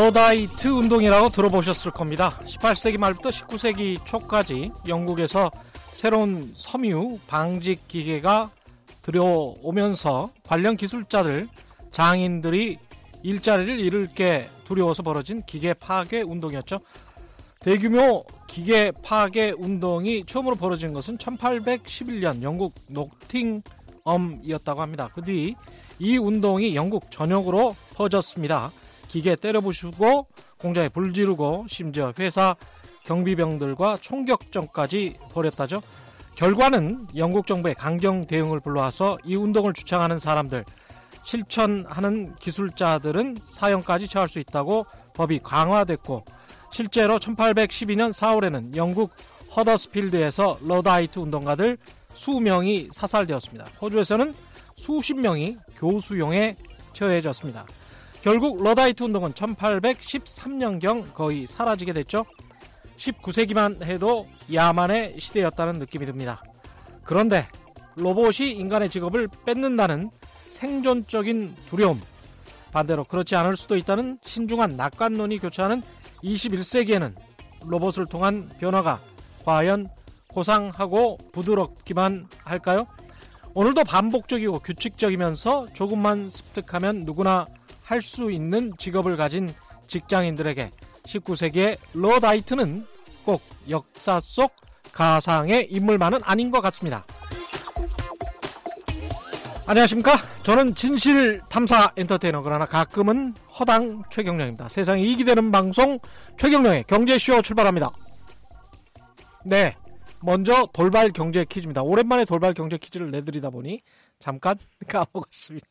러다이트 운동이라고 들어보셨을 겁니다. 18세기 말부터 19세기 초까지 영국에서 새로운 섬유 방직 기계가 들여오면서 관련 기술자들, 장인들이 일자리를 잃을 게 두려워서 벌어진 기계 파괴 운동이었죠. 대규모 기계 파괴 운동이 처음으로 벌어진 것은 1811년 영국 노팅엄이었다고 합니다. 그 뒤 이 운동이 영국 전역으로 퍼졌습니다. 기계 때려부수고 공장에 불 지르고 심지어 회사 경비병들과 총격전까지 벌였다죠. 결과는 영국 정부의 강경 대응을 불러와서 이 운동을 주창하는 사람들, 실천하는 기술자들은 사형까지 처할 수 있다고 법이 강화됐고 실제로 1812년 4월에는 영국 허더스필드에서 러다이트 운동가들 수명이 사살되었습니다. 요크에서는 수십 명이 교수형에 처해졌습니다. 결국 러다이트 운동은 1813년경 거의 사라지게 됐죠. 19세기만 해도 야만의 시대였다는 느낌이 듭니다. 그런데 로봇이 인간의 직업을 뺏는다는 생존적인 두려움, 반대로 그렇지 않을 수도 있다는 신중한 낙관론이 교차하는 21세기에는 로봇을 통한 변화가 과연 고상하고 부드럽기만 할까요? 오늘도 반복적이고 규칙적이면서 조금만 습득하면 누구나 할 수 있는 직업을 가진 직장인들에게 19세기의 러다이트는 꼭 역사 속 가상의 인물만은 아닌 것 같습니다. 안녕하십니까? 저는 진실 탐사 엔터테이너 그러나 가끔은 허당 최경영입니다. 세상에 이익이 되는 방송 최경령의 경제쇼 출발합니다. 네. 먼저 돌발 경제 퀴즈입니다. 오랜만에 돌발 경제 퀴즈를 내드리다 보니 잠깐 까먹었습니다.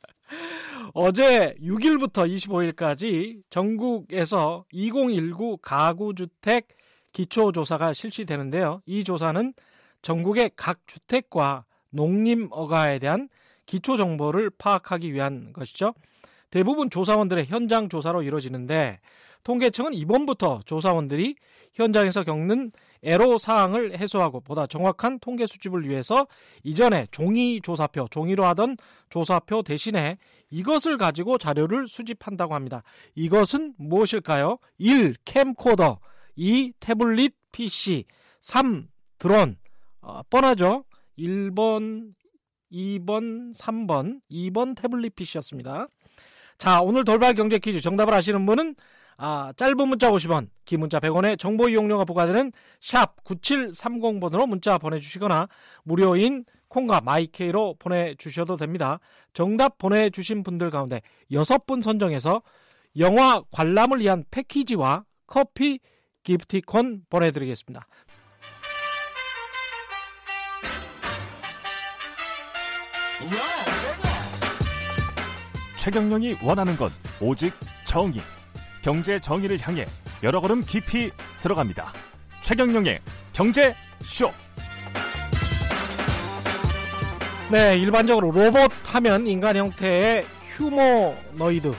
어제 6일부터 25일까지 전국에서 2019 가구주택 기초조사가 실시되는데요. 이 조사는 전국의 각 주택과 농림어가에 대한 기초 정보를 파악하기 위한 것이죠. 대부분 조사원들의 현장 조사로 이루어지는데 통계청은 이번부터 조사원들이 현장에서 겪는 애로 사항을 해소하고 보다 정확한 통계 수집을 위해서 이전에 종이 조사표, 종이로 하던 조사표 대신에 이것을 가지고 자료를 수집한다고 합니다. 이것은 무엇일까요? 1. 캠코더 2. 태블릿 PC 3. 드론 어, 뻔하죠? 1번, 2번, 3번, 2번 태블릿 PC였습니다. 자, 오늘 돌발 경제 퀴즈 정답을 아시는 분은 아, 짧은 문자 50원, 긴 문자 100원에 정보 이용료가 부과되는 샵 9730번으로 문자 보내주시거나 무료인 콩과 마이케이로 보내주셔도 됩니다. 정답 보내주신 분들 가운데 6분 선정해서 영화 관람을 위한 패키지와 커피 기프티콘 보내드리겠습니다. 최경령이 원하는 건 오직 정의. 경제 정의를 향해 여러 걸음 깊이 들어갑니다. 최경령의 경제 쇼. 네, 일반적으로 로봇 하면 인간 형태의 휴머너이드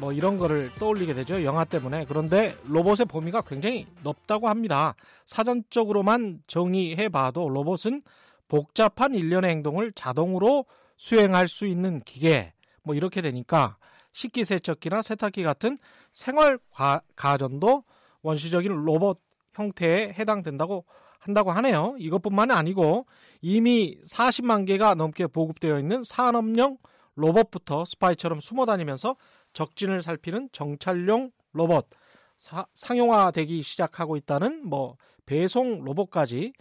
뭐 이런 거를 떠올리게 되죠. 영화 때문에. 그런데 로봇의 범위가 굉장히 넓다고 합니다. 사전적으로만 정의해 봐도 로봇은 복잡한 일련의 행동을 자동으로 수행할 수 있는 기계 뭐 이렇게 되니까 식기세척기나 세탁기 같은 생활 가전도 원시적인 로봇 형태에 해당된다고 한다고 하네요. 이것뿐만 아니고 이미 40만 개가 넘게 보급되어 있는 산업용 로봇부터 스파이처럼 숨어 다니면서 적진을 살피는 정찰용 로봇 사, 상용화되기 시작하고 있다는 뭐 배송 로봇까지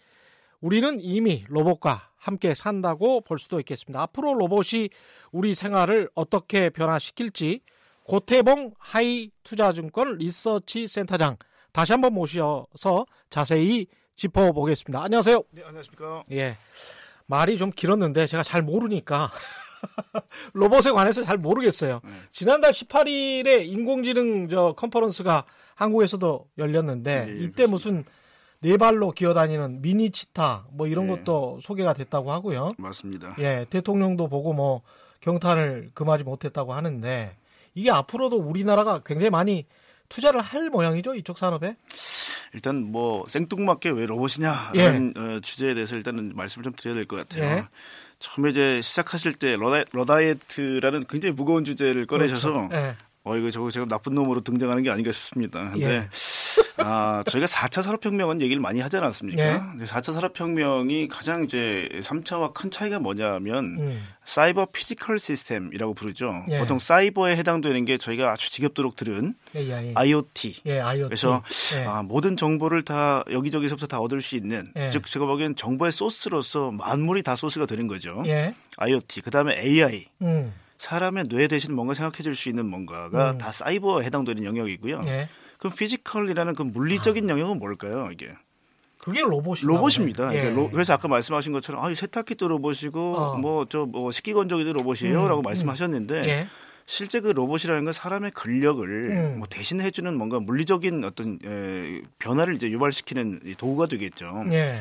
우리는 이미 로봇과 함께 산다고 볼 수도 있겠습니다. 앞으로 로봇이 우리 생활을 어떻게 변화시킬지 고태봉 하이 투자증권 리서치 센터장 다시 한번 모셔서 자세히 짚어보겠습니다. 안녕하세요. 네, 안녕하십니까. 예. 말이 좀 길었는데 제가 잘 모르니까 로봇에 관해서 잘 모르겠어요. 네. 지난달 18일에 인공지능 저 컨퍼런스가 한국에서도 열렸는데 네, 이때 그렇습니다. 무슨 네 발로 기어다니는 미니 치타 뭐 이런 네. 것도 소개가 됐다고 하고요. 맞습니다. 예, 대통령도 보고 뭐 경탄을 금하지 못했다고 하는데 이게 앞으로도 우리나라가 굉장히 많이 투자를 할 모양이죠 이쪽 산업에. 일단 뭐 생뚱맞게 왜 로봇이냐라는 예. 어, 주제에 대해서 일단은 말씀을 좀 드려야 될 것 같아요. 예. 처음에 이제 시작하실 때 러다, 러다이트라는 굉장히 무거운 주제를 꺼내셔서 그렇죠. 예. 어 이거 저거 제가 나쁜 놈으로 등장하는 게 아닌가 싶습니다. 근데 예. 아 저희가 4차 산업혁명은 얘기를 많이 하지 않았습니까? 예. 근데 4차 산업혁명이 가장 이제 3차와 큰 차이가 뭐냐면 음. cyber physical system이라고 부르죠. 예. 보통 사이버에 해당되는 게 저희가 아주 지겹도록 들은 AI. IoT. 예, IoT. 그래서 예. 아, 모든 정보를 다 여기저기서부터 다 얻을 수 있는 예. 즉 제가 보기엔 정보의 소스로서 만물이 다 소스가 되는 거죠. 예. IoT 그다음에 AI 음. 사람의 뇌 대신 뭔가 생각해 줄 수 있는 뭔가가 음. 다 사이버에 해당되는 영역이고요. 예. 그럼 physical이라는 그 물리적인 영역은 뭘까요? 이게 그게 로봇이 로봇입니다. 예. 이게 로- 그래서 아까 말씀하신 것처럼 아, 이 세탁기도 로봇이고 어. 뭐저뭐 식기건조기도 로봇이에요라고 음, 말씀하셨는데 예. 실제 그 로봇이라는 건 사람의 근력을 음. 뭐 대신해 주는 뭔가 물리적인 어떤 에, 변화를 이제 유발시키는 이 도구가 되겠죠. 예.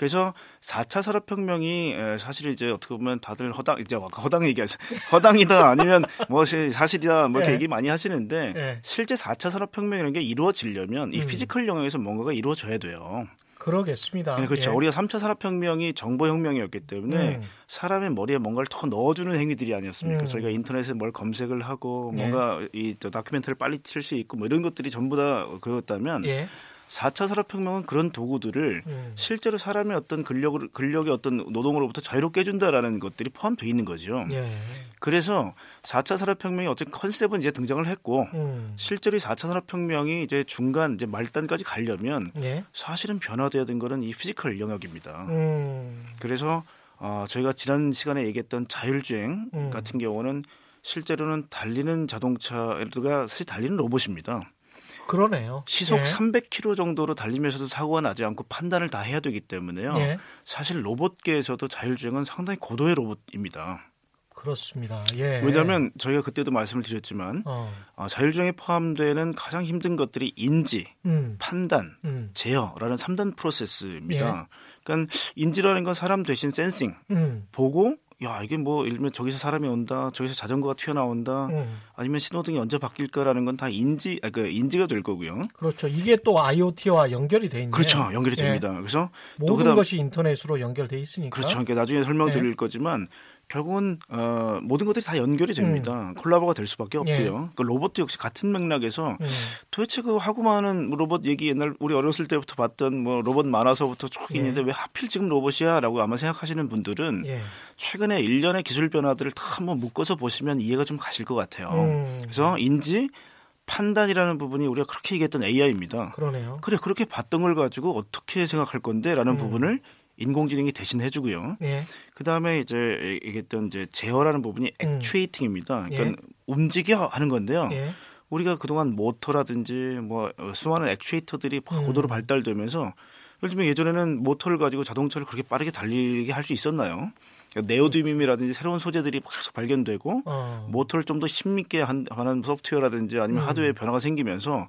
그래서 4차 산업혁명이 에, 사실 이제 어떻게 보면 다들 허당 이제 아까 허당 얘기하시 허당이다 아니면 뭐 시- 사실이다 뭐 이렇게 예. 얘기 많이 하시는데 예. 실제 4차 산업혁명이라는 게 이루어지려면 이 음. physical 영역에서 뭔가가 이루어져야 돼요. 그러겠습니다. 네, 그렇죠. 예. 우리가 3차 산업혁명이 정보혁명이었기 때문에 음. 사람의 머리에 뭔가를 더 넣어주는 행위들이 아니었습니까? 음. 저희가 인터넷에 뭘 검색을 하고 예. 뭔가 이저 다큐멘터리를 빨리 칠수 있고 뭐 이런 것들이 전부 다 그였다면 예. 4차 산업혁명은 그런 도구들을 음. 실제로 사람의 어떤 근력을 근력의 어떤 노동으로부터 자유롭게 해준다라는 것들이 포함되어 있는 거죠. 예. 그래서 4차 산업혁명의 어떤 컨셉은 이제 등장을 했고 음. 실제로 이 4차 산업혁명이 이제 중간 이제 말단까지 가려면 예. 사실은 변화돼야 된 거는 이 physical 영역입니다. 음. 그래서 어, 저희가 지난 시간에 얘기했던 자율주행 음. 같은 경우는 실제로는 달리는 자동차가 사실 달리는 로봇입니다. 그러네요. 시속 예. 300km 정도로 달리면서도 사고가 나지 않고 판단을 다 해야 되기 때문에요. 예. 사실 로봇계에서도 자율주행은 상당히 고도의 로봇입니다. 그렇습니다. 예. 왜냐하면 저희가 그때도 말씀을 드렸지만 어. 어, 자율주행에 포함되는 가장 힘든 것들이 인지, 음. 판단, 음. 제어라는 3단 프로세스입니다. 예. 그러니까 인지라는 건 사람 대신 센싱, 음. 보고 야 이게 뭐 예를 들면 저기서 사람이 온다, 저기서 자전거가 튀어나온다, 음. 아니면 신호등이 언제 바뀔까라는 건 다 인지, 아, 그 인지가 될 거고요. 그렇죠. 이게 또 IoT와 연결이 돼 있네요. 그렇죠, 연결이 예. 됩니다. 그래서 모든 그다음- 것이 인터넷으로 연결돼 있으니까. 그렇죠. 그러니까 나중에 설명드릴 네. 거지만 결국은 어, 모든 것들이 다 연결이 됩니다. 콜라보가 될 수밖에 음. 예. 없고요. 그 로봇도 역시 같은 맥락에서 음. 도대체 그 하고 많은 로봇 얘기 옛날 우리 어렸을 때부터 봤던 뭐 로봇 많아서부터 쭉 예. 있는데 왜 하필 지금 로봇이야라고 아마 생각하시는 분들은 예. 최근에 일련의 기술 변화들을 다 한번 묶어서 보시면 이해가 좀 가실 것 같아요. 음. 그래서 인지 판단이라는 부분이 우리가 그렇게 얘기했던 AI입니다. 그러네요. 그래 그렇게 봤던 걸 가지고 어떻게 생각할 건데라는 음. 부분을 인공지능이 대신 해주고요. 예. 그 다음에 이제 얘기했던 이제 제어라는 부분이 음. actuating입니다. 그러니까 예. 움직여 하는 건데요. 예. 우리가 그동안 모터라든지 뭐 어, 수많은 액추에이터들이 음. 고도로 발달되면서 예를 들면 예전에는 모터를 가지고 자동차를 그렇게 빠르게 달리게 할 수 있었나요? 그러니까 네오디뮴이라든지 새로운 소재들이 계속 발견되고 어. 모터를 좀 더 힘있게 한- 하는 소프트웨어라든지 아니면 음. 하드웨어 변화가 생기면서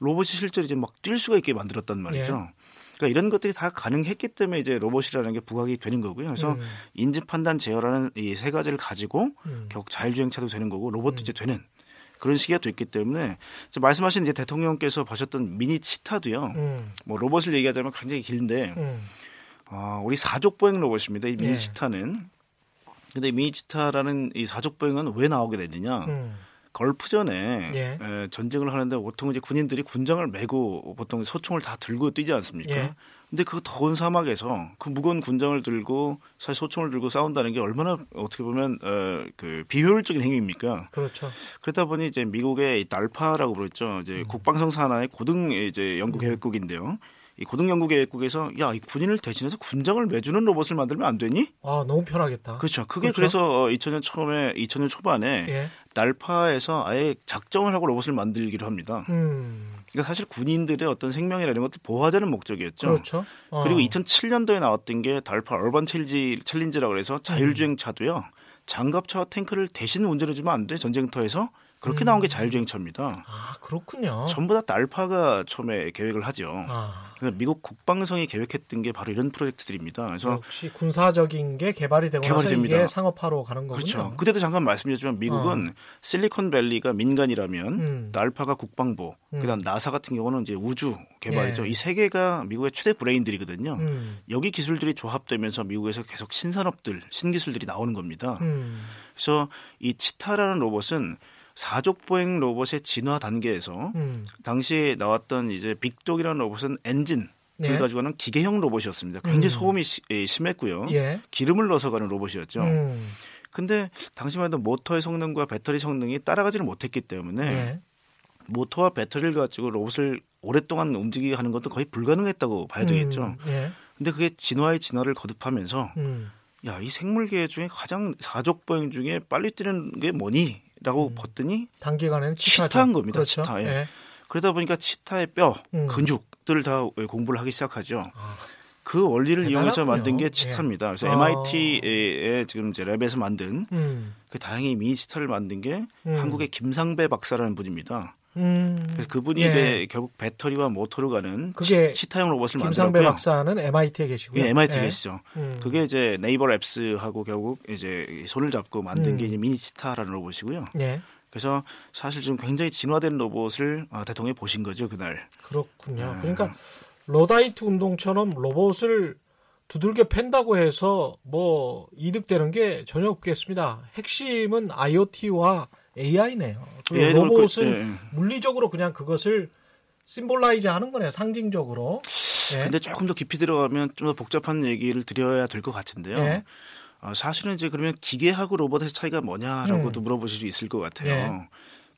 로봇이 실제로 이제 막 뛸 수가 있게 만들었단 말이죠. 예. 그러니까 이런 것들이 다 가능했기 때문에 이제 로봇이라는 게 부각이 되는 거고요. 그래서 음. 인지 판단 제어라는 이 세 가지를 가지고 음. 결국 자율주행차도 되는 거고 로봇도 음. 이제 되는 그런 시기가 됐기 때문에 말씀하신 이제 대통령께서 보셨던 미니 치타도요. 음. 뭐 로봇을 얘기하자면 굉장히 길데 음. 어, 우리 사족 보행 로봇입니다. 이 미니 예. 치타는. 근데 미니 치타라는 이 사족 보행은 왜 나오게 됐느냐? 음. 걸프전에 예. 에, 전쟁을 하는데 보통 이제 군인들이 군장을 메고 보통 소총을 다 들고 뛰지 않습니까? 예. 근데 그 더운 사막에서 그 무거운 군장을 들고 사실 소총을 들고 싸운다는 게 얼마나 어떻게 보면 어, 그 비효율적인 행위입니까? 그렇죠. 그러다 보니 이제 미국의 이 날파라고 부르죠. 이제 음. 국방성 산하의 고등 이제 연구 계획국인데요. 이 고등 연구 계획국에서 야, 이 군인을 대신해서 군장을 매주는 로봇을 만들면 안 되니? 아 너무 편하겠다. 그렇죠. 그게 그렇죠. 그래서 2000년 처음에 2000년 초반에 예. DARPA에서 아예 작정을 하고 로봇을 만들기로 합니다. 음. 그러니까 사실 군인들의 어떤 생명이라는 것도 보호하자는 목적이었죠. 그렇죠. 어. 그리고 2007년도에 나왔던 게 DARPA Urban Challenge, Challenge라고 해서 자율주행 차도요. 장갑차와 탱크를 대신 운전해주면 안 돼. 전쟁터에서. 그렇게 나온 게 음. 자율주행차입니다. 아 그렇군요. 전부 다 DARPA가 처음에 계획을 하죠. 아 그래서 미국 국방성이 계획했던 게 바로 이런 프로젝트들입니다. 그래서 역시 군사적인 게 개발이 되고 개발이 됩니다. 이게 상업화로 가는 거군요. 그렇죠. 그때도 잠깐 말씀드렸지만 미국은 실리콘밸리가 민간이라면 어. 음. 날파가 국방부, 음. 그다음 나사 같은 경우는 이제 우주 개발이죠. 예. 이세 개가 미국의 최대 브레인들이거든요. 음. 여기 기술들이 조합되면서 미국에서 계속 신산업들, 신기술들이 나오는 겁니다. 음. 그래서 이 치타라는 로봇은 사족 보행 로봇의 진화 단계에서 음. 당시에 나왔던 이제 빅독이라는 로봇은 엔진 네. 을 가지고 가는 기계형 로봇이었습니다. 굉장히 음. 소음이 시- 예, 심했고요. 예. 기름을 넣어서 가는 로봇이었죠. 음. 근데 당시만 해도 모터의 성능과 배터리 성능이 따라가지를 못했기 때문에 예. 모터와 배터리를 가지고 로봇을 오랫동안 움직이게 하는 것도 거의 불가능했다고 봐야 되겠죠. 음. 예. 근데 그게 진화의 진화를 거듭하면서 음. 야, 이 생물계 중에 가장 사족 보행 중에 빨리 뛰는 게 뭐니? 라고 음. 봤더니 단기간에는 치타죠. 치타인 겁니다, 그렇죠. 치타, 예. 예. 그러다 보니까 치타의 뼈, 음. 근육들을 다 공부를 하기 시작하죠. 아, 그 원리를 이용해서 대단하군요. 만든 게 예. 치타입니다. 그래서 아. MIT에 지금 이제 랩에서 만든 음. 그 다행히 미니 치타를 만든 게 음. 한국의 김상배 박사라는 분입니다. 음. 그래서 그분이 예. 이제 결국 배터리와 모터로 가는 그게 치, 타형 로봇을 김상배 만들었고요. 박사는 MIT에 계시고요. 예, MIT 예. 계시죠. 음. 그게 이제 네이버 랩스하고 결국 이제 손을 잡고 만든 음. 게 이제 미니 치타라는 로봇이고요. 예. 그래서 사실 지금 굉장히 진화된 로봇을 아, 대통령이 보신 거죠 그날. 그렇군요. 예. 그러니까 러다이트 운동처럼 로봇을 두들겨 팬다고 해서 뭐 이득되는 게 전혀 없겠습니다. 핵심은 IoT와 AI네요. 로봇은 예. 물리적으로 그냥 그것을 symbolize 하는 거네요. 상징적으로. 예. 근데 조금 더 깊이 들어가면 좀 더 복잡한 얘기를 드려야 될 것 같은데요. 예. 어, 사실은 이제 그러면 기계하고 로봇의 차이가 뭐냐라고도 음. 물어보실 수 있을 것 같아요. 예.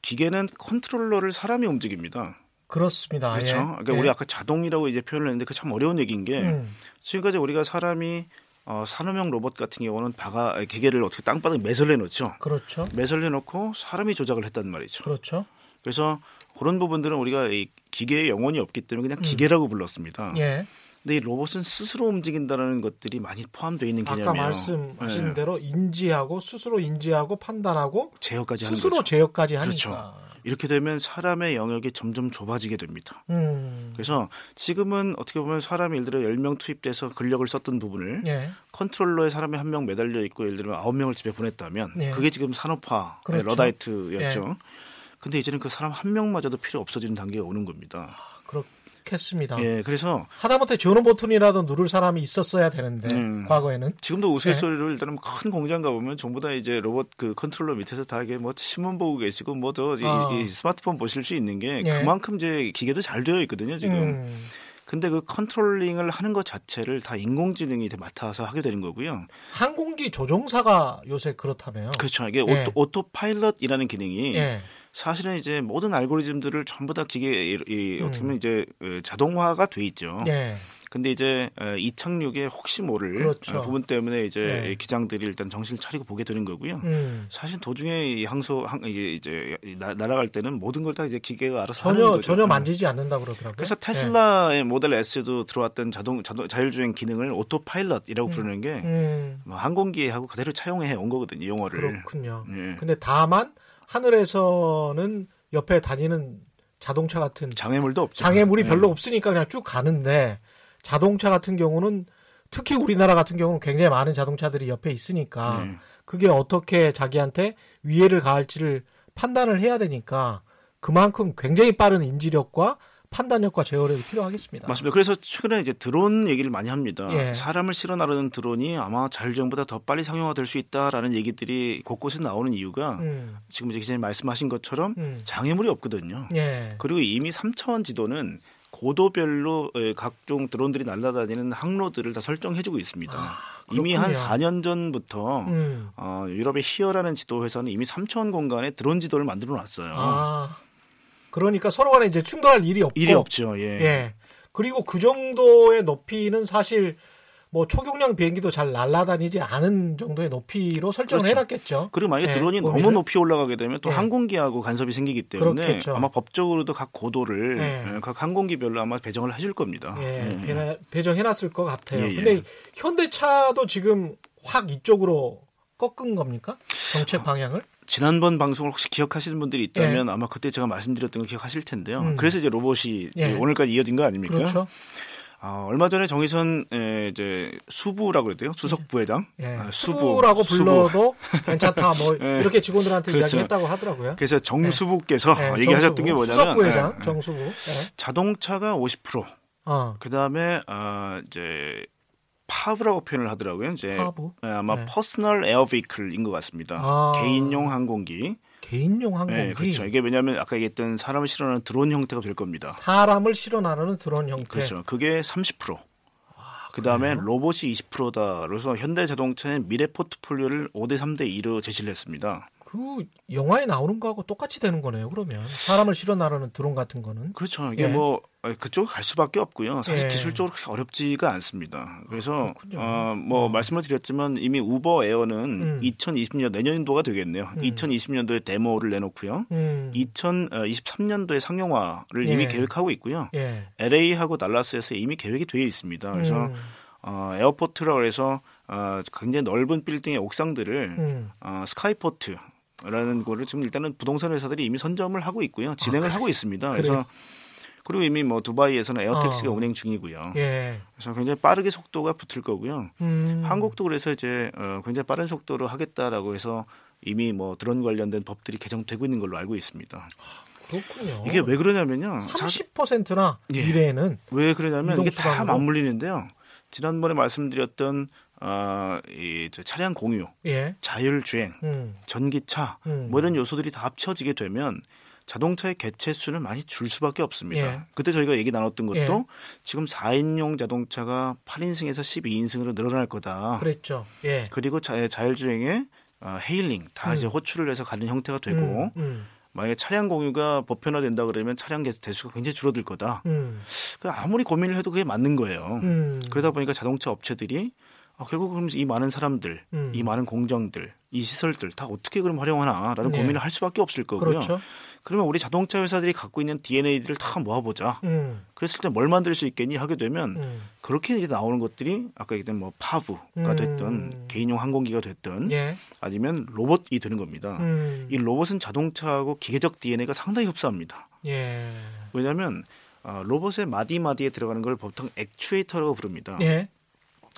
기계는 컨트롤러를 사람이 움직입니다. 그렇습니다. 그렇죠. 예. 그러니까 예. 우리 아까 자동이라고 이제 표현을 했는데 그 참 어려운 얘기인 게 음. 지금까지 우리가 사람이 어, 산업용 로봇 같은 경우는 바가 기계를 어떻게 땅바닥에 매설해 놓죠. 그렇죠. 매설해 놓고 사람이 조작을 했단 말이죠. 그렇죠. 그래서 그런 부분들은 우리가 이 기계의 영혼이 없기 때문에 그냥 기계라고 불렀습니다. 음. 예. 근데 이 로봇은 스스로 움직인다는 것들이 많이 포함되어 있는 개념이에요. 아까 말씀하신 예. 대로 인지하고 스스로 인지하고 판단하고 제어까지 스스로. 제어까지 하니까. 그렇죠. 이렇게 되면 사람의 영역이 점점 좁아지게 됩니다. 음. 그래서 지금은 어떻게 보면 사람이 예를 들어 10명 투입돼서 근력을 썼던 부분을 예. 컨트롤러에 사람이 한 명 매달려 있고 예를 들면 9명을 집에 보냈다면 네. 그게 지금 산업화 그렇죠. 러다이트였죠. 근데 이제는 그 사람 한 명마저도 필요 없어지는 단계가 오는 겁니다. 그렇겠습니다. 예, 그래서 하다못해 전원 버튼이라도 누를 사람이 있었어야 되는데 음. 과거에는 지금도 우스갯소리로 네. 일단은 큰 공장 가보면 전부 다 이제 로봇 그 컨트롤러 밑에서 다 이게 뭐 신문 보고 계시고 뭐더 아. 이, 이 스마트폰 보실 수 있는 게 예. 그만큼 이제 기계도 잘 되어 있거든요 지금. 음. 근데 그 controlling을 하는 것 자체를 다 인공지능이 맡아서 하게 되는 거고요. 항공기 조종사가 요새 그렇다며요. 그렇죠. 이게 예. auto, autopilot이라는 기능이 예. 사실은 이제 모든 알고리즘들을 전부 다 기계 이, 이 음. 어떻게 보면 이제 어, 자동화가 돼 있죠. 예. 근데 이제 어, 이착륙에 혹시 모를 그렇죠. 어, 부분 때문에 이제 네. 이 기장들이 일단 정신을 차리고 보게 되는 거고요. 음. 사실 도중에 이 항소 항 이제 나, 날아갈 때는 모든 걸 다 이제 기계가 알아서 하는 전혀. 전혀 음. 만지지 않는다 그러더라고요. 그래서 예. 테슬라의 모델 S도 들어왔던 자동, 자동 자율주행 기능을 오토파일럿이라고 음. 부르는 게 음. 뭐 항공기하고 그대로 차용해 온 거거든요. 용어를. 그렇군요. 예. 근데 다만 하늘에서는 옆에 다니는 자동차 같은 장애물도 없죠. 장애물이 예. 별로 없으니까 그냥 쭉 가는데 자동차 같은 경우는 특히 우리나라 같은 경우는 굉장히 많은 자동차들이 옆에 있으니까 네. 그게 어떻게 자기한테 위해를 가할지를 판단을 해야 되니까 그만큼 굉장히 빠른 인지력과 판단력과 제어력이 필요하겠습니다. 맞습니다. 그래서 최근에 이제 드론 얘기를 많이 합니다. 예. 사람을 실어 나르는 드론이 아마 자율주행보다 더 빨리 상용화될 수 있다라는 얘기들이 곳곳에 나오는 이유가 음, 지금 이제 기자님 말씀하신 것처럼 음. 장애물이 없거든요. 예. 그리고 이미 3차원 지도는 고도별로 에, 각종 드론들이 날아다니는 항로들을 다 설정해주고 있습니다. 아, 이미 한 그렇군요. 4년 전부터 음. 어, 유럽의 히어라는 지도 회사는 이미 3차원 공간에 드론 지도를 만들어 놨어요. 아, 그러니까 서로 간에 이제 충돌할 일이 없고 일이 없죠. 예. 예. 그리고 그 정도의 높이는 사실 뭐 초경량 비행기도 잘 날아다니지 않은 정도의 높이로 설정을 그렇죠. 해놨겠죠. 그리고 만약에 예, 드론이 범위를. 너무 높이 올라가게 되면 또 예. 항공기하고 간섭이 생기기 때문에 그렇겠죠. 아마 법적으로도 각 고도를 예. 예, 각 항공기별로 아마 배정을 해줄 겁니다. 예, 예. 배정해놨을 것 같아요. 예, 예. 근데 현대차도 지금 확 이쪽으로 꺾은 겁니까? 정책 방향을? 지난번 방송을 혹시 기억하시는 분들이 있다면 아마 그때 제가 말씀드렸던 걸 기억하실 텐데요. 음. 그래서 이제 로봇이 예. 오늘까지 이어진 거 아닙니까? 그렇죠. 아, 얼마 전에 정의선 에, 이제 수부라고 그랬대요. 수석 부회장. 예. 아, 수부 라고 수부. 불러도 괜찮다. 뭐 예. 이렇게 직원들한테 그렇죠. 이야기했다고 하더라고요. 그래서 정수부께서 예, 얘기하셨던 정수부. 게 뭐냐면 수석 부회장 예, 정수부. 예. 자동차가 50%, 어, 그다음에 아, 이제 PAV라고 표현을 하더라고요. 이제 PAV. 예, 아마 네. personal air vehicle인 것 같습니다. 아. 개인용 항공기. 개인용 항공기. 네, 그렇죠. 이게 왜냐하면 아까 얘기했던 사람을 실어나는 드론 형태가 될 겁니다. 사람을 실어 나르는 드론 형태. 그렇죠. 그게 30%. 그 다음에 로봇이 20%다. 그래서 현대자동차의 미래 포트폴리오를 5대 3대 2로 제시를 했습니다. 그 영화에 나오는 거하고 똑같이 되는 거네요. 그러면 사람을 실어 나르는 드론 같은 거는. 그렇죠. 이게 예. 뭐 그쪽 갈 수밖에 없고요. 사실 예. 기술적으로 그렇게 어렵지가 않습니다. 그래서 그렇군요. 어, 뭐 어. 말씀을 드렸지만 이미 우버 에어는 음. 2020년 내년도가 되겠네요. 음. 2020년도에 데모를 내놓고요. 음. 2023년도에 상용화를 이미 예. 계획하고 있고요. 예. LA하고 달라스에서 이미 계획이 되어 있습니다. 그래서 음. 어, 에어포트라고 해서 어, 굉장히 넓은 빌딩의 옥상들을 음. 어, skyport 라는 거를 지금 일단은 부동산 회사들이 이미 선점을 하고 있고요. 진행을 하고 있습니다. 그래서 그래요? 그리고 이미 뭐 두바이에서는 에어택시가 어. 운행 중이고요. 예. 그래서 굉장히 빠르게 속도가 붙을 거고요. 음. 한국도 그래서 이제 어, 굉장히 빠른 속도로 하겠다라고 해서 이미 뭐 드론 관련된 법들이 개정되고 있는 걸로 알고 있습니다. 그렇군요. 이게 왜 그러냐면요. 사실 30%나 예. 미래에는 왜 그러냐면 이게 다? 맞물리는데요. 지난번에 말씀드렸던 어, 이저 차량 공유, 예. 자율주행, 음. 전기차 음. 뭐 이런 요소들이 다 합쳐지게 되면 자동차의 개체 수는 많이 줄 수밖에 없습니다. 예. 그때 저희가 얘기 나눴던 것도 예. 지금 4인용 자동차가 8인승에서 12인승으로 늘어날 거다. 그랬죠. 예. 그리고 자, 자율주행에 어, 헤일링 다 음. 이제 호출을 해서 가는 형태가 되고 음. 음. 만약에 차량 공유가 보편화된다 그러면 차량 개- 대수가 굉장히 줄어들 거다. 음. 그 아무리 고민을 해도 그게 맞는 거예요. 음. 그러다 보니까 자동차 업체들이 아, 결국 그럼 이 많은 사람들, 음. 이 많은 공정들, 이 시설들 다 어떻게 그럼 활용하나라는 네. 고민을 할 수밖에 없을 거고요. 그렇죠. 그러면 우리 자동차 회사들이 갖고 있는 DNA들을 다 모아보자. 음. 그랬을 때 뭘 만들 수 있겠니 하게 되면 음. 그렇게 이제 나오는 것들이 아까 얘기했던 뭐 파브가 음. 됐던 개인용 항공기가 됐던 예. 아니면 로봇이 되는 겁니다. 음. 이 로봇은 자동차하고 기계적 DNA가 상당히 흡사합니다. 예. 왜냐하면 어, 로봇의 마디마디에 들어가는 걸 보통 액추에이터라고 부릅니다. 예.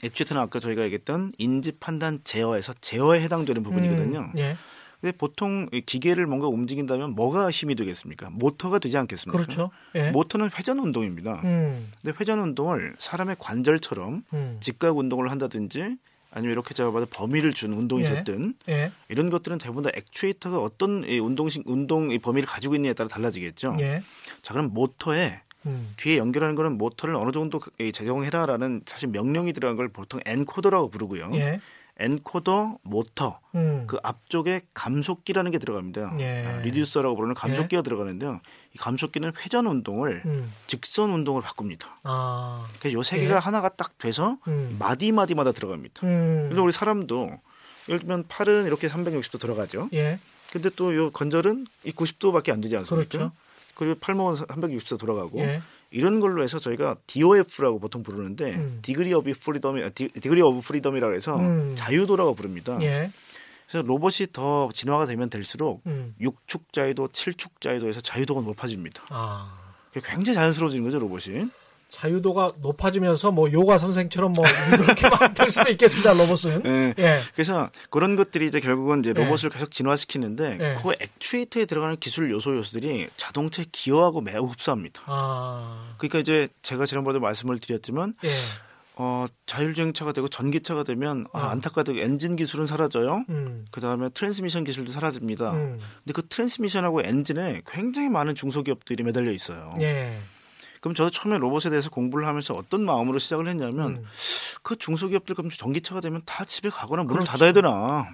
액추에이터는 아까 저희가 얘기했던 인지 판단 제어에서 제어에 해당되는 부분이거든요. 음. 예. 근데 보통 이 기계를 뭔가 움직인다면 뭐가 힘이 되겠습니까? 모터가 되지 않겠습니까? 그렇죠. 예. 모터는 회전 운동입니다. 음. 근데 회전 운동을 사람의 관절처럼 음. 직각 운동을 한다든지 아니면 이렇게 잡아봐도 범위를 준 운동이 예. 됐든 예. 이런 것들은 대부분 다 액추에이터가 어떤 운동 의 범위를 가지고 있느냐에 따라 달라지겠죠. 예. 자 그럼 모터에 음. 뒤에 연결하는 거는 모터를 어느 정도 그- 이 제공해라라는 사실 명령이 들어간 걸 보통 encoder라고 부르고요. 예. encoder 모터 음. 그 앞쪽에 감속기라는 게 들어갑니다. 예. 아, reducer라고 부르는 감속기가 들어가는데요. 이 감속기는 회전 운동을 음. 직선 운동을 바꿉니다. 아. 그래서 요세 예. 개가 하나가 딱 돼서 음. 마디 마디마다 들어갑니다. 음. 그래서 우리 사람도 예를 들면 팔은 이렇게 360도 들어가죠. 예. 근데 또요 관절은 이 90도밖에 안 되지 않습니까? 그렇죠. 그리고 팔목은 360도 돌아가고 예. 이런 걸로 해서 저희가 DOF라고 보통 부르는데 음. degree of freedom이 degree of freedom이라고 해서 음. 자유도라고 부릅니다. 예. 그래서 로봇이 더 진화가 되면 될수록 음. 6축 자유도, 7축 자유도에서 자유도가 높아집니다. 아. 굉장히 자연스러워지는 거죠, 로봇이. 자유도가 높아지면서 뭐 요가 선생처럼 뭐 이렇게 만들 수도 있겠습니다. 로봇은. 예. 예. 그래서 그런 것들이 이제 결국은 이제 네. 로봇을 계속 진화시키는데 네. 그 액추에이터에 들어가는 기술 요소 요소들이 자동차에 기어하고 매우 흡사합니다. 아. 그러니까 이제 제가 지난번에 말씀을 드렸지만 예. 어, 자율주행차가 되고 전기차가 되면 아, 어. 안타깝게도 엔진 기술은 사라져요. 음. 그 다음에 트랜스미션 기술도 사라집니다. 음. 근데 그 트랜스미션하고 엔진에 굉장히 많은 중소기업들이 매달려 있어요. 예. 그럼 저도 처음에 로봇에 대해서 공부를 하면서 어떤 마음으로 시작을 했냐면 음. 그 중소기업들 그럼 전기차가 되면 다 집에 가거나 문을 그렇죠. 닫아야 되나?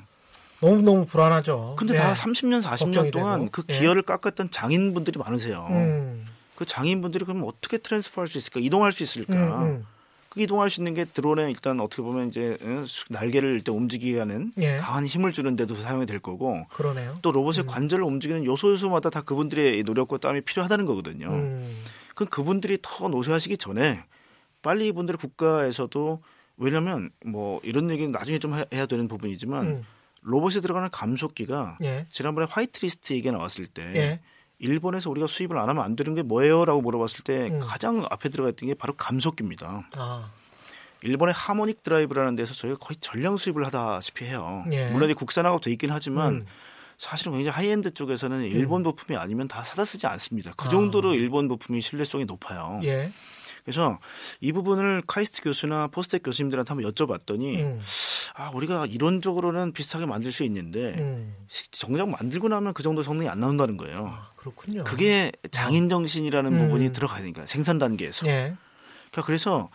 너무 너무 불안하죠. 근데 예. 다 30년, 40년 걱정이 동안 되고. 그 예. 기여를 깎았던 장인분들이 많으세요. 음. 그 장인분들이 그럼 어떻게 트랜스퍼할 수 있을까? 이동할 수 있을까? 음, 음. 그 이동할 수 있는 게 드론에 일단 어떻게 보면 이제 어, 날개를 일단 움직이게 하는 예. 강한 힘을 주는데도 사용이 될 거고 그러네요. 또 로봇의 음. 관절을 움직이는 요소 요소마다 다 그분들의 노력과 땀이 필요하다는 거거든요. 음. 그럼 그분들이 더 노쇠하시기 전에 빨리 이분들의 국가에서도 왜냐하면 뭐 이런 얘기는 나중에 좀 해- 해야 되는 부분이지만 음. 로봇에 들어가는 감속기가 예. 지난번에 화이트리스트 얘기가 나왔을 때 예. 일본에서 우리가 수입을 안 하면 안 되는 게 뭐예요라고 물어봤을 때 음. 가장 앞에 들어가 있던 게 바로 감속기입니다. 아. 일본의 하모닉 드라이브라는 데서 저희가 거의 전량 수입을 하다시피 해요. 예. 물론 이 국산화가 돼 있긴 하지만 음. 사실은 굉장히 하이엔드 쪽에서는 일본 부품이 아니면 다 사다 쓰지 않습니다. 그 아. 정도로 일본 부품이 신뢰성이 높아요. 예. 그래서 이 부분을 카이스트 교수나 포스텍 교수님들한테 한번 여쭤봤더니 음, 아 우리가 이론적으로는 비슷하게 만들 수 있는데 음. 정작 만들고 나면 그 정도 성능이 안 나온다는 거예요. 아, 그렇군요. 그게 장인 정신이라는 음. 부분이 들어가야 되니까 생산 단계에서. 예. 그러니까 그래서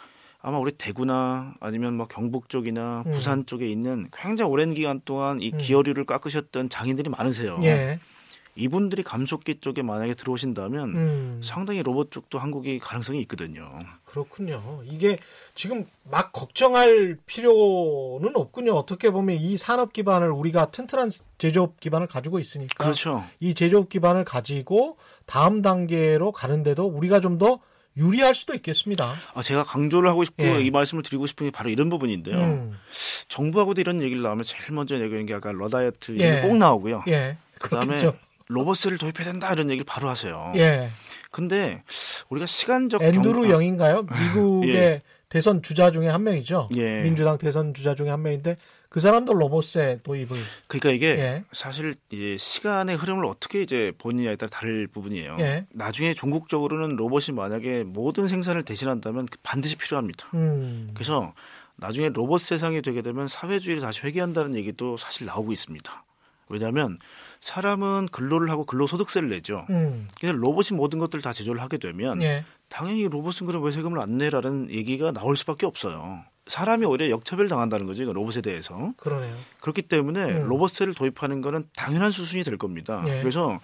아마 우리 대구나 아니면 뭐 경북 쪽이나 음. 부산 쪽에 있는 굉장히 오랜 기간 동안 이 음. 기어류를 깎으셨던 장인들이 많으세요. 예. 이분들이 감속기 쪽에 만약에 들어오신다면 음. 상당히 로봇 쪽도 한국이 가능성이 있거든요. 그렇군요. 이게 지금 막 걱정할 필요는 없군요. 어떻게 보면 이 산업 기반을 우리가 튼튼한 제조업 기반을 가지고 있으니까 그렇죠. 이 제조업 기반을 가지고 다음 단계로 가는데도 우리가 좀 더 유리할 수도 있겠습니다. 아, 제가 강조를 하고 싶고 예. 이 말씀을 드리고 싶은 게 바로 이런 부분인데요. 음. 정부하고도 이런 얘기를 나오면 제일 먼저 얘기하는 게 아까 러다이어트 예. 꼭 나오고요. 예. 그다음에 그렇겠죠. 로봇을 도입해야 된다 이런 얘기를 바로 하세요. 예. 근데 우리가 시간적 앤드루 경- 아, 영인가요? 미국의 예. 대선 주자 중에 한 명이죠. 예. 민주당 대선 주자 중에 한 명인데 그 사람도 로봇의 도입을 그러니까 이게 예. 사실 이제 시간의 흐름을 어떻게 이제 보느냐에 따라 다를 부분이에요. 예. 나중에 종국적으로는 로봇이 만약에 모든 생산을 대신한다면 반드시 필요합니다. 음. 그래서 나중에 로봇 세상이 되게 되면 사회주의를 다시 회귀한다는 얘기도 사실 나오고 있습니다. 왜냐하면 사람은 근로를 하고 근로소득세를 내죠. 음. 근데 로봇이 모든 것들을 다 제조를 하게 되면 예. 당연히 로봇은 그럼 왜 세금을 안 내라는 얘기가 나올 수밖에 없어요. 사람이 오히려 역차별 당한다는 거죠. 그 로봇에 대해서. 그러네요. 그렇기 때문에 음. 로봇세를 도입하는 거는 당연한 수순이 될 겁니다. 예. 그래서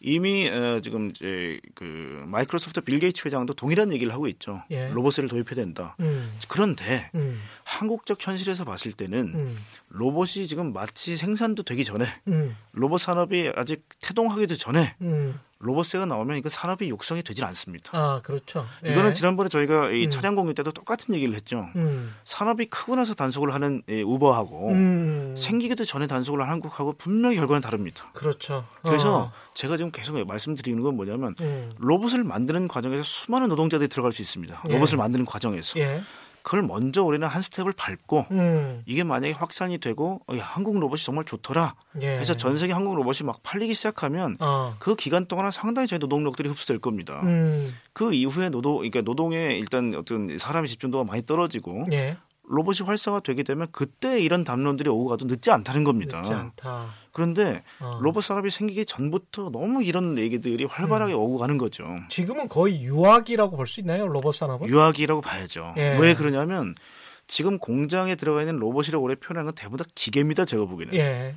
이미 어, 지금 이제 그 마이크로소프트 빌 게이츠 회장도 동일한 얘기를 하고 있죠. 예. 로봇세를 도입해야 된다. 음. 그런데 음. 한국적 현실에서 봤을 때는 음. 로봇이 지금 마치 생산도 되기 전에 음. 로봇 산업이 아직 태동하기도 전에 음. 로봇세가 나오면 이거 산업이 육성이 되질 않습니다. 아, 그렇죠. 예. 이거는 지난번에 저희가 이 음. 차량 공유 때도 똑같은 얘기를 했죠. 음. 산업이 크고 나서 단속을 하는 이 우버하고 음. 생기기도 전에 단속을 하는 한국하고 분명히 결과는 다릅니다. 그렇죠. 그래서 어. 제가 지금 계속 말씀드리는 건 뭐냐면 음. 로봇을 만드는 과정에서 수많은 노동자들이 들어갈 수 있습니다. 예. 로봇을 만드는 과정에서 예. 그걸 먼저 우리는 한 스텝을 밟고 음. 이게 만약에 확산이 되고 어, 야, 한국 로봇이 정말 좋더라. 예. 해서 전 세계 한국 로봇이 막 팔리기 시작하면 어. 그 기간 동안은 상당히 저희 노동력들이 흡수될 겁니다. 음. 그 이후에 노동, 그러니까 노동에 일단 어떤 사람의 집중도가 많이 떨어지고 예. 로봇이 활성화되게 되면 그때 이런 담론들이 오고 가도 늦지 않다는 겁니다. 늦지 않다. 그런데 어. 로봇 산업이 생기기 전부터 너무 이런 얘기들이 활발하게 음. 오고 가는 거죠. 지금은 거의 유아기라고 볼 수 있나요? 로봇 산업은? 유아기라고 봐야죠. 예. 왜 그러냐면 지금 공장에 들어가 있는 로봇이라고 오래 표현하는 건 대부분 다 기계입니다. 제가 보기에는. 예.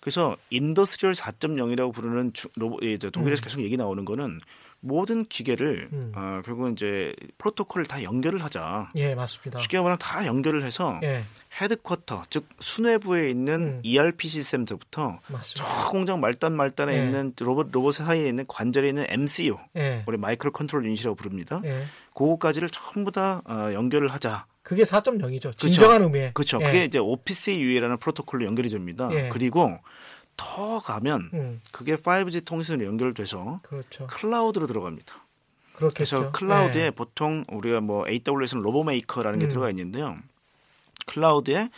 그래서 industrial 4.0이라고 부르는 주- 로봇, 이제 독일에서 음. 계속 얘기 나오는 거는 모든 기계를 음. 어, 결국은 이제 프로토콜을 다 연결을 하자. 예, 맞습니다. 쉽게 말하면 다 연결을 해서 예, headquarter 즉 수뇌부에 있는 음. ERP 시스템부터 저 맞습니다. 공장 말단 말단에 예. 있는 로봇 로봇 사이에 있는 관절에 있는 MCU 예, 우리 micro control unit이라고 부릅니다. 예. 그거까지를 전부 다 어, 연결을 하자. 그게 4.0이죠. 진정한 의미의. 그렇죠. 예. 그게 이제 OPC UA라는 프로토콜로 연결이 됩니다. 예. 그리고 더 가면 음, 그게 5G 통신으로 연결돼서 그렇죠. 클라우드로 들어갑니다. 그렇겠죠. 그래서 클라우드에 예. 보통 우리가 뭐 AWS는 로보메이커라는 게 음. 들어가 있는데요. 클라우드에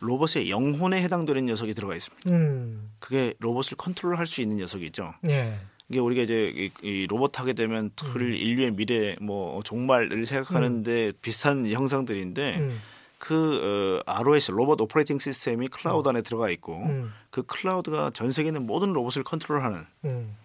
로봇의 영혼에 해당되는 녀석이 들어가 있습니다. 음, 그게 로봇을 컨트롤할 수 있는 녀석이죠. 예, 이게 우리가 이제 이, 이 로봇 하게 되면 틀 음. 인류의 미래 뭐 종말을 생각하는데 비슷한 형상들인데 음, 그 어, ROS robot operating system이 클라우드 안에 들어가 있고 음, 그 클라우드가 전 세계 있는 모든 로봇을 컨트롤하는 음.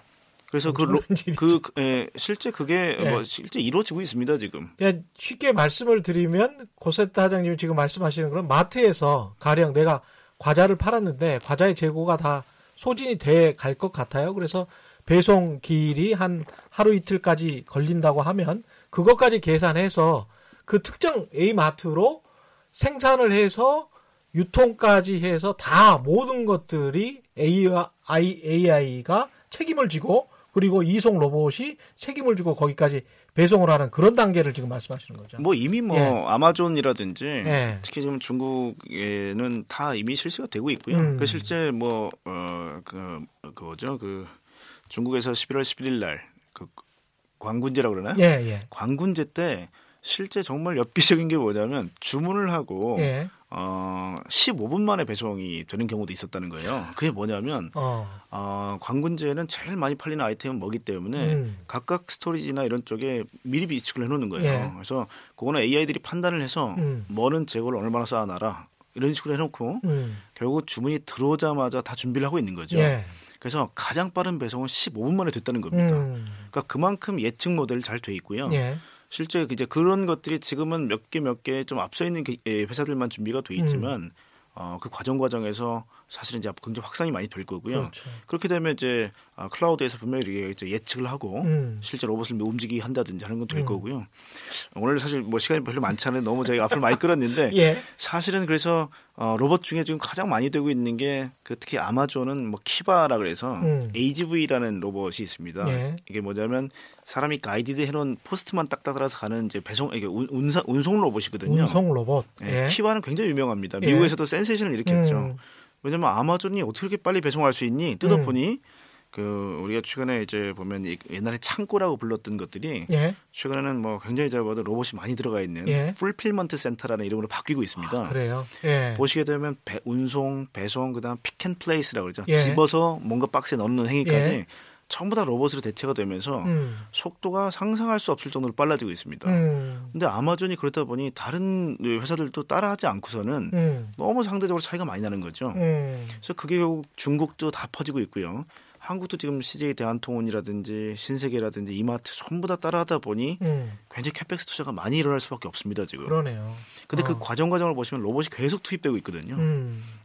그래서 그, 로. 그 그, 예, 실제 그게 예. 뭐 실제 이루어지고 있습니다 지금. 그냥 쉽게 말씀을 드리면 고세트 사장님이 지금 말씀하시는 그런 마트에서 가령 내가 과자를 팔았는데 과자의 재고가 다 소진이 돼 갈 것 같아요. 그래서 배송 기일이 한 하루 이틀까지 걸린다고 하면 그것까지 계산해서 그 특정 A 마트로 생산을 해서 유통까지 해서 다 모든 것들이 AI, AI가 책임을 지고 그리고 이송 로봇이 책임을 지고 거기까지 배송을 하는 그런 단계를 지금 말씀하시는 거죠. 뭐 이미 뭐 예. 아마존이라든지 예. 특히 지금 중국에는 다 이미 실시가 되고 있고요. 음. 그 실제 뭐어그 그거죠 그 중국에서 11월 11일 날 그 광군제라고 그러나요? 예, 예. 광군제 때 실제 정말 엽기적인 게 뭐냐면 주문을 하고 예. 어 15분 만에 배송이 되는 경우도 있었다는 거예요. 그게 뭐냐면 어. 어, 관군제는 제일 많이 팔리는 아이템은 뭐기 때문에 음. 각각 스토리지나 이런 쪽에 미리 비축을 해놓는 거예요. 예. 그래서 그거는 AI들이 판단을 해서 음. 뭐는 재고를 얼마나 쌓아놔라 이런 식으로 해놓고 음. 결국 주문이 들어오자마자 다 준비를 하고 있는 거죠. 예. 그래서 가장 빠른 배송은 15분 만에 됐다는 겁니다. 음. 그러니까 그만큼 예측 모델이 잘 돼 있고요. 예. 실제 이제 그런 것들이 지금은 몇 개 몇 개 좀 앞서 있는 게- 예, 회사들만 준비가 돼 있지만 음. 어, 그 과정 과정에서 사실은 이제 굉장히 확산이 많이 될 거고요. 그렇죠. 그렇게 되면 이제 아, 클라우드에서 분명히 이제 예측을 하고 음. 실제 로봇을 움직이게 한다든지 하는 건될 음. 거고요. 오늘 사실 뭐 시간이 별로 많지 않아요. 너무 저희가 앞을 많이 끌었는데 예. 사실은 그래서 어, 로봇 중에 지금 가장 많이 되고 있는 게 그 특히 아마존은 뭐 Kiva라 그래서 음. AGV라는 로봇이 있습니다. 예. 이게 뭐냐면 사람이 guided 해놓은 포스트만 딱딱 따라서 가는 이제 배송 이게 운, 운송 로봇이거든요. 운송 로봇. 예, 예. Kiva는 굉장히 유명합니다. 예. 미국에서도 센세이션을 일으켰죠. 음. 왜냐면 아마존이 어떻게 이렇게 빨리 배송할 수 있니? 음. 뜯어보니 그 우리가 최근에 이제 보면 이- 옛날에 창고라고 불렀던 것들이 예. 최근에는 뭐 굉장히 잘 봐도 로봇이 많이 들어가 있는 예. fulfillment 센터라는 이름으로 바뀌고 있습니다. 아, 그래요. 예. 보시게 되면 배- 운송, 배송, 그다음 pick and place라고 그러죠. 예. 집어서 뭔가 박스에 넣는 행위까지 예. 전부 다 로봇으로 대체가 되면서 음. 속도가 상상할 수 없을 정도로 빨라지고 있습니다. 음. 근데 아마존이 그렇다 보니 다른 회사들도 따라하지 않고서는 음. 너무 상대적으로 차이가 많이 나는 거죠. 음. 그래서 그게 결국 중국도 다 퍼지고 있고요. 한국도 지금 CJ 대한통운이라든지 신세계라든지 이마트 전부 다 따라하다 보니 음. 굉장히 캐펙스 투자가 많이 일어날 수밖에 없습니다 지금. 그러네요. 근데 그 어. 과정 과정을 보시면 로봇이 계속 투입되고 있거든요.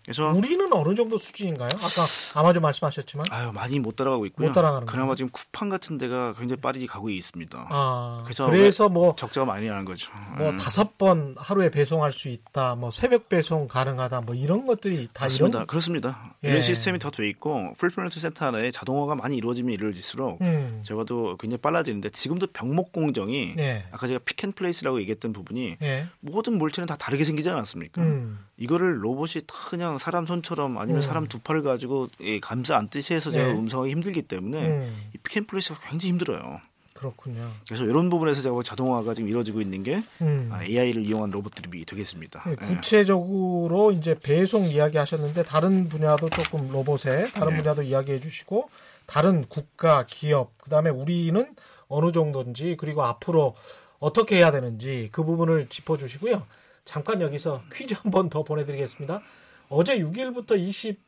음. 그래서 우리는 어느 정도 수준인가요? 아까 아마존 말씀하셨지만. 아유 많이 못 따라가고 있고요. 못 따라가는 그나마 거예요? 지금 쿠팡 같은 데가 굉장히 빠르게 가고 있습니다. 아, 그래서 그래서 뭐, 적자가 많이 나는 거죠. 뭐 음. 다섯 번 하루에 배송할 수 있다, 뭐 새벽 배송 가능하다, 뭐 이런 것들이 다 맞습니다. 이런. 그렇습니다. 예. 이런 시스템이 더 돼 있고 fulfillment 센터 내에 자동화가 많이 이루어지면 이루어질수록 음. 적어도 굉장히 빨라지는데 지금도 병목 공정이 예. 아까 제가 pick and place라고 얘기했던 부분이 예. 모든 물체는 다 다르게 생기지 않았습니까? 음. 이거를 로봇이 다 그냥 사람 손처럼 아니면 음. 사람 두 팔을 가지고 이 감싸 안듯이 해서 제가 네. 음성하기 힘들기 때문에 음. 이 pick and place가 굉장히 힘들어요. 그렇군요. 그래서 이런 부분에서 제가 자동화가 지금 이루어지고 있는 게 음. AI를 이용한 로봇들이 되겠습니다. 네, 예. 구체적으로 이제 배송 이야기 하셨는데 다른 분야도 조금 로봇에 다른 네. 분야도 이야기해 주시고 다른 국가 기업 그다음에 우리는 어느 정도인지 그리고 앞으로 어떻게 해야 되는지 그 부분을 짚어 주시고요. 잠깐 여기서 퀴즈 한 번 더 보내 드리겠습니다. 어제 6일부터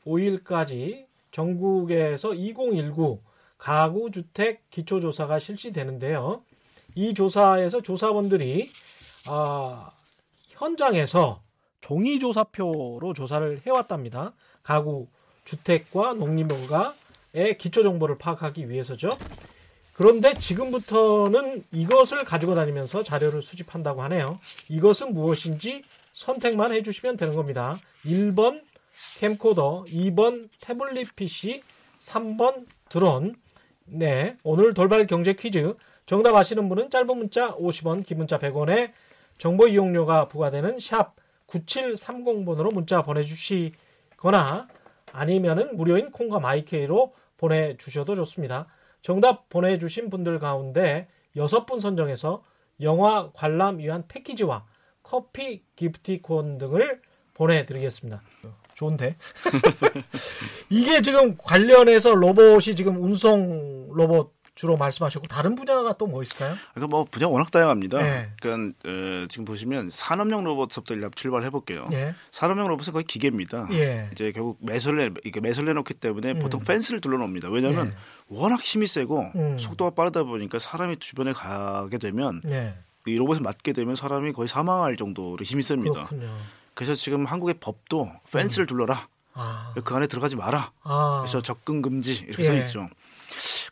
25일까지 전국에서 2019 가구 주택 기초 조사가 실시되는데요. 이 조사에서 조사원들이 아, 현장에서 종이 조사표로 조사를 해왔답니다. 가구 주택과 농림원가의 기초 정보를 파악하기 위해서죠. 그런데 지금부터는 이것을 가지고 다니면서 자료를 수집한다고 하네요. 이것은 무엇인지 선택만 해주시면 되는 겁니다. 1번 캠코더, 2번 태블릿 PC, 3번 드론. 네, 오늘 돌발 경제 퀴즈. 정답 아시는 분은 짧은 문자 50원, 긴 문자 100원에 정보 이용료가 부과되는 샵 9730번으로 문자 보내주시거나 아니면은 무료인 콩과 마이 K로 보내주셔도 좋습니다. 정답 보내주신 분들 가운데 여섯 분 선정해서 영화 관람 위한 패키지와 커피 기프티콘 등을 보내드리겠습니다. 좋은데? 이게 지금 관련해서 로봇이 지금 운송 로봇 주로 말씀하셨고 다른 분야가 또 뭐 있을까요? 그러니까 뭐 분야 워낙 다양합니다. 네. 그러니까 어, 지금 보시면 산업용 로봇부터 일단 출발해 볼게요. 예. 산업용 로봇은 거의 기계입니다. 예. 이제 결국 매설내 이렇게 매설내 놓기 때문에 음. 보통 펜스를 둘러 놓습니다. 왜냐하면 워낙 힘이 세고 음. 속도가 빠르다 보니까 사람이 주변에 가게 되면 예. 이 로봇을 맞게 되면 사람이 거의 사망할 정도로 힘이 셉니다. 그렇군요. 그래서 지금 한국의 법도 펜스를 둘러라. 아. 그 안에 들어가지 마라. 아. 그래서 접근 금지 이렇게 예. 써 있죠.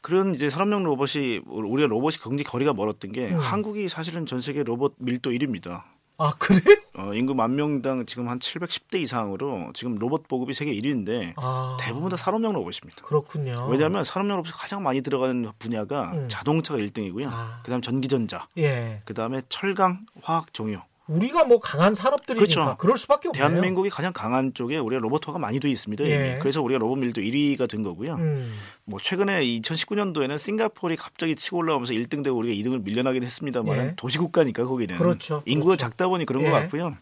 그런 이제 산업용 로봇이 우리가 로봇이 굉장히 거리가 멀었던 게 음. 한국이 사실은 전 세계 로봇 밀도 1위입니다. 아, 그래요? 어, 인구 만 명당 지금 한 710대 이상으로 지금 로봇 보급이 세계 1위인데 아. 대부분 다 산업용 로봇입니다. 그렇군요. 왜냐하면 산업용 로봇이 가장 많이 들어가는 분야가 음. 자동차가 1등이고요. 아. 그다음 전기전자, 예. 그다음에 철강, 화학, 종유 우리가 뭐 강한 산업들이니까 그렇죠. 그럴 수밖에 없네요. 대한민국이 가장 강한 쪽에 우리가 로봇화가 많이 돼 있습니다. 예. 그래서 우리가 로봇 밀도 1위가 된 거고요. 음. 뭐 최근에 2019년도에는 싱가포르이 갑자기 치고 올라오면서 1등 되고 우리가 2등을 밀려나긴 했습니다만 예. 도시국가니까 거기는 그렇죠. 인구가 그렇죠. 작다 보니 그런 예. 것 같고요.